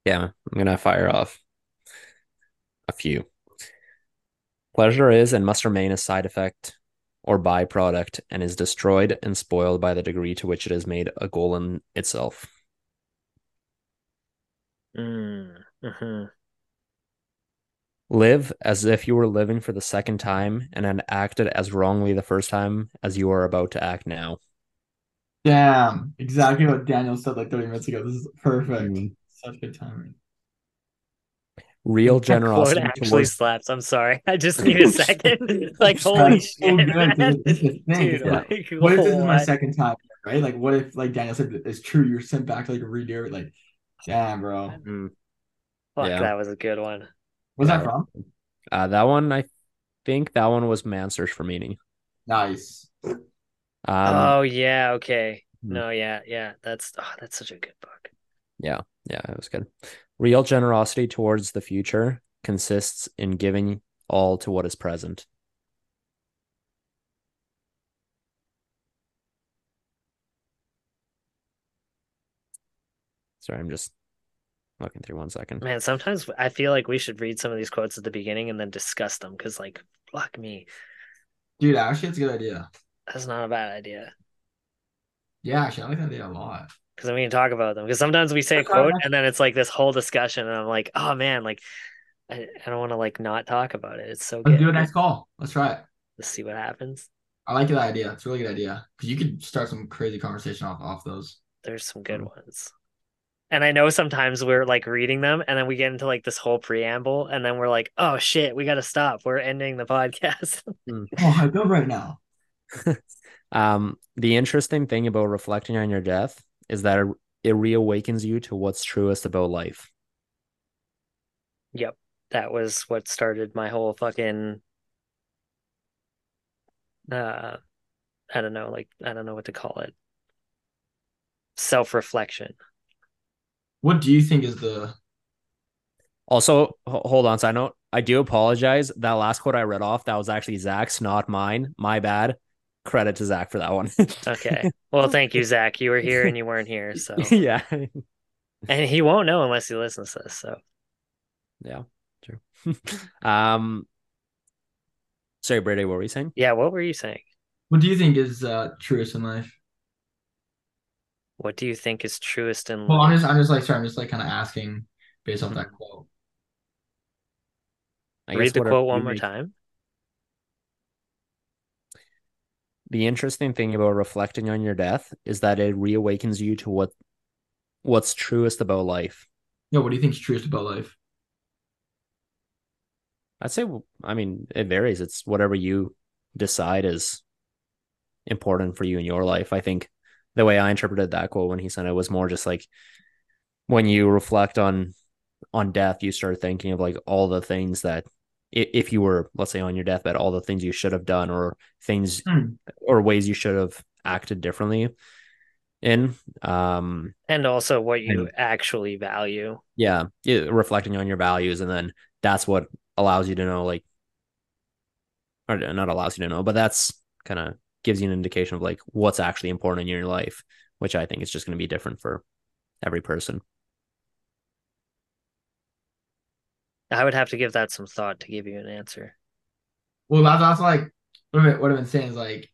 Yeah, I'm gonna fire off a few. Pleasure is and must remain a side effect or byproduct and is destroyed and spoiled by the degree to which it is made a goal in itself. Mm, hmm Live as if you were living for the second time and had acted as wrongly the first time as you are about to act now. Damn, exactly what Daniel said like 30 minutes ago. This is perfect. Mhm. Such good timing. Real <laughs> That quote generosity actually towards slaps. I'm sorry. <laughs> I just need a second. <laughs> like holy That's so shit, good, man. dude. This is the thing, Dude, yeah. like, What if this is my second time, right? Like, what if, like Daniel said, it's true, you're sent back to like a redo it? Like, damn, bro. Mm, Fuck, Yeah. that was a good one. Was Yeah. that from? uh, that one, I think that one was Man Search for Meaning. Nice. Um, oh yeah, okay. Hmm. No, yeah, yeah. That's oh, that's such a good book. Yeah, yeah, it was good. Real generosity towards the future consists in giving all to what is present. Sorry, I'm just looking through one second. Man, sometimes I feel like we should read some of these quotes at the beginning and then discuss them because, like, fuck me, Dude, actually, it's a good idea. that's not a bad idea. Yeah, actually, I like that idea a lot. Because then we can talk about them. Because sometimes we say a That's why I quote and then it's like this whole discussion, and I'm like, oh man, like, I, I don't want to like not talk about it. It's so Let's good. do a next call. Let's try it. Let's see what happens. I like that idea. It's a really good idea because you could start some crazy conversation off off those. There's some good Mm. ones. And I know sometimes we're like reading them and then we get into like this whole preamble and then we're like, oh shit, we got to stop. We're ending the podcast. <laughs> Oh, I go right now. <laughs> Um, the interesting thing about reflecting on your death is that it, it reawakens you to what's truest about life. yep. That was what started my whole fucking uh I don't know, like I don't know what to call it. Self-reflection. What do you think is the Also, hold on, side note. I do apologize. That last quote I read off, that was actually Zach's, not mine. My bad. Credit to Zach for that one. Okay. Well, thank you, Zach. You were here and you weren't here, so <laughs> yeah. and he won't know unless he listens to this. So Yeah, true. <laughs> um sorry, Brady, what were you saying? yeah, what were you saying? what do you think is uh truest in life? What do you think is truest in life? Well, I'm just I'm just like sorry, I'm just like kind of asking based off that quote. I Read guess the quote one more time. The interesting thing about reflecting on your death is that it reawakens you to what what's truest about life. Yeah, what do you think is truest about life? I'd say, I mean, it varies. It's whatever you decide is important for you in your life. I think the way I interpreted that quote when he said it was more just like when you reflect on on death, you start thinking of like all the things that if you were, let's say, on your deathbed, all the things you should have done or things Hmm. or ways you should have acted differently in. Um, And also what you And- actually value. yeah, yeah, reflecting on your values, and then that's what allows you to know, like, or not allows you to know, but that's kind of gives you an indication of like what's actually important in your life, which I think is just going to be different for every person. I would have to give that some thought to give you an answer. Well, that's, that's like what I've, been, what I've been saying is like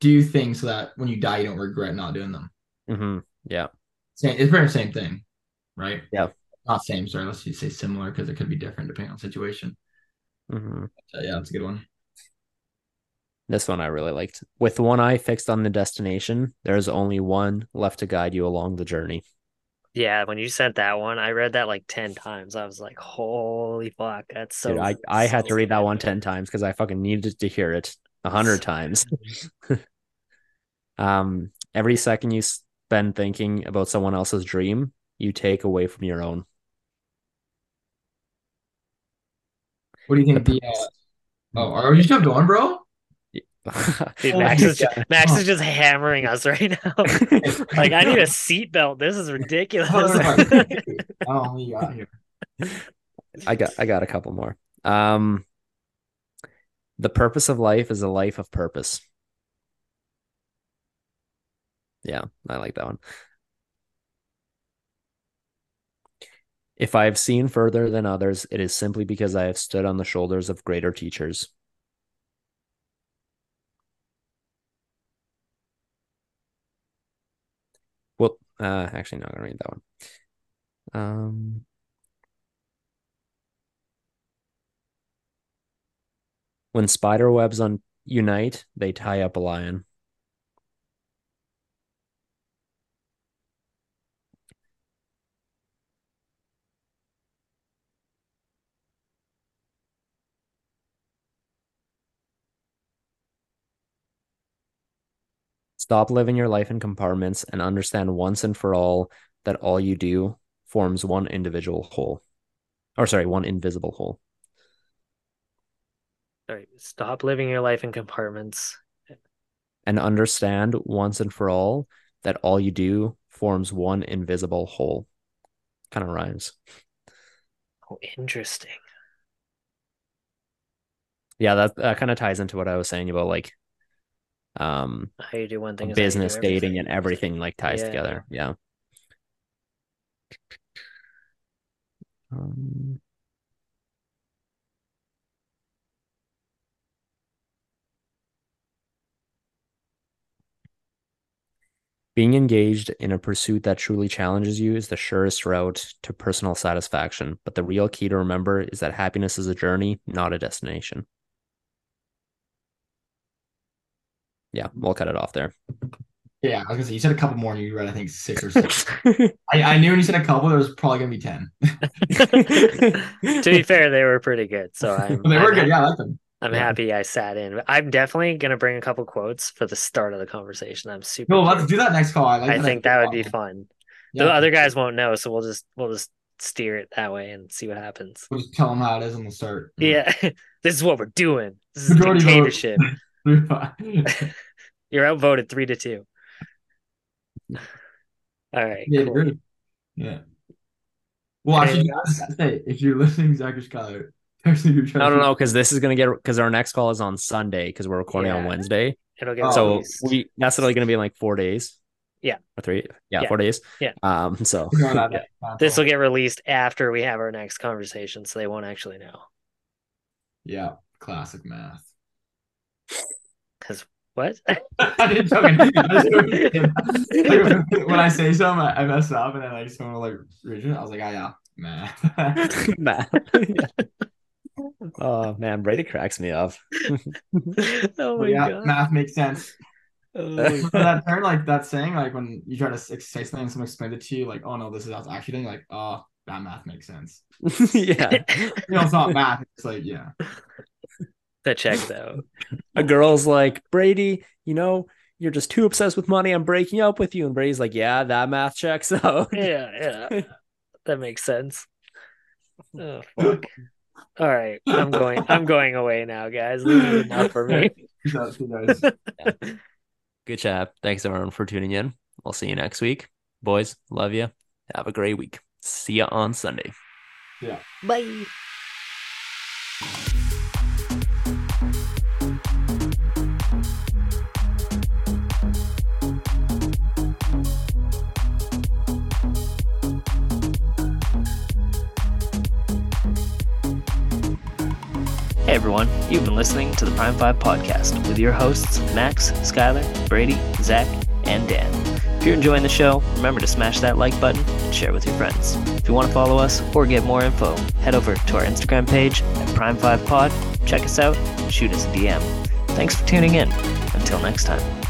do things so that when you die you don't regret not doing them. hmm Yeah, Same, it's pretty much the same thing, right? Yeah. Not same, sorry. Let's just say similar because it could be different depending on situation. hmm So, yeah, that's a good one. this one I really liked. With one eye fixed on the destination, there's only one left to guide you along the journey. Yeah, when you sent that one, I read that like 10 times. I was like, holy fuck, that's so Dude, I I had to read that one 10 times because I fucking needed to hear it a hundred times. <laughs> <laughs> um, every second you spend thinking about someone else's dream, you take away from your own. What do you think the uh, oh are you still going, bro? Dude, Oh Max is just, Max is just hammering us right now. <laughs> like I need a seatbelt. This is ridiculous. <laughs> oh, we got here. I got I got a couple more. Um, the purpose of life is a life of purpose. Yeah, I like that one. If I have seen further than others, it is simply because I have stood on the shoulders of greater teachers. Well, uh, actually, not gonna read that one. Um, when spider webs on unite, they tie up a lion. Stop living your life in compartments and understand once and for all that all you do forms one individual whole. Or sorry, one invisible whole. Sorry, stop living your life in compartments. And understand once and for all that all you do forms one invisible whole. Kind of rhymes. Oh, interesting. Yeah, that, that kind of ties into what I was saying about like um How you do one thing is how you do business dating and everything like ties Yeah. together. Yeah. Um, being engaged in a pursuit that truly challenges you is the surest route to personal satisfaction. But the real key to remember is that happiness is a journey, not a destination. Yeah, we'll cut it off there. Yeah, I was gonna say you said a couple more, and you read I think six or six. <laughs> I, I knew when you said a couple, there was probably gonna be ten. to be <laughs> fair, they were pretty good. So I'm, <laughs> they were I'm, good. Yeah, I like them. I'm Yeah. happy I sat in. I'm definitely gonna bring a couple quotes for the start of the conversation. I'm super. No, let's do that next call. I like. I think that would call. be fun. Yeah. The other guys won't know, so we'll just we'll just steer it that way and see what happens. We'll just tell them how it is and we'll start. Yeah, this is what we're doing. This is Majority vote. Dictatorship. <laughs> yeah, You're outvoted three to two. All right. Yeah, cool. Yeah. Well, actually, say if you're listening, Zach or Skyler, text me your I don't know because this is gonna get because our next call is on Sunday because we're recording on Wednesday. It'll get so released. we that's literally gonna be in like four days. Yeah. Or three. Yeah, Yeah. four days. Yeah. Um. So <laughs> This will get released after we have our next conversation, so they won't actually know. Yeah, classic math. Because what? <laughs> I didn't joking. I was joking. Like, when I say something, I I mess up, and then like someone will like read it. I was like, ah, yeah, math. Matt. <laughs> <laughs> oh man, Brady cracks me up. oh my yeah, god. math makes sense. Oh that term, like that saying, like when you try to s- say something and someone explains it to you, like, oh no, this is how it's actually doing, like, oh, that math makes sense. yeah. You know, it's not math. It's like, yeah. That checks out. A girl's like, Brady, you know, you're just too obsessed with money. I'm breaking up with you. And Brady's like, yeah, that math checks <laughs> out. Yeah, yeah. That makes sense. <laughs> Oh fuck. All right. I'm going I'm going away now, guys. This enough for me. That's <laughs> nice. Good chat. Thanks everyone for tuning in. We'll see you next week. Boys, love you. Have a great week. See you on Sunday. Yeah. Bye. Everyone, you've been listening to the Prime 5 podcast with your hosts Max, Skylar, Brady, Zach, and Dan. If you're enjoying the show, remember to smash that like button and share with your friends. If you want to follow us or get more info, head over to our Instagram page at Prime5Pod, check us out, and shoot us a DM. Thanks for tuning in. Until next time.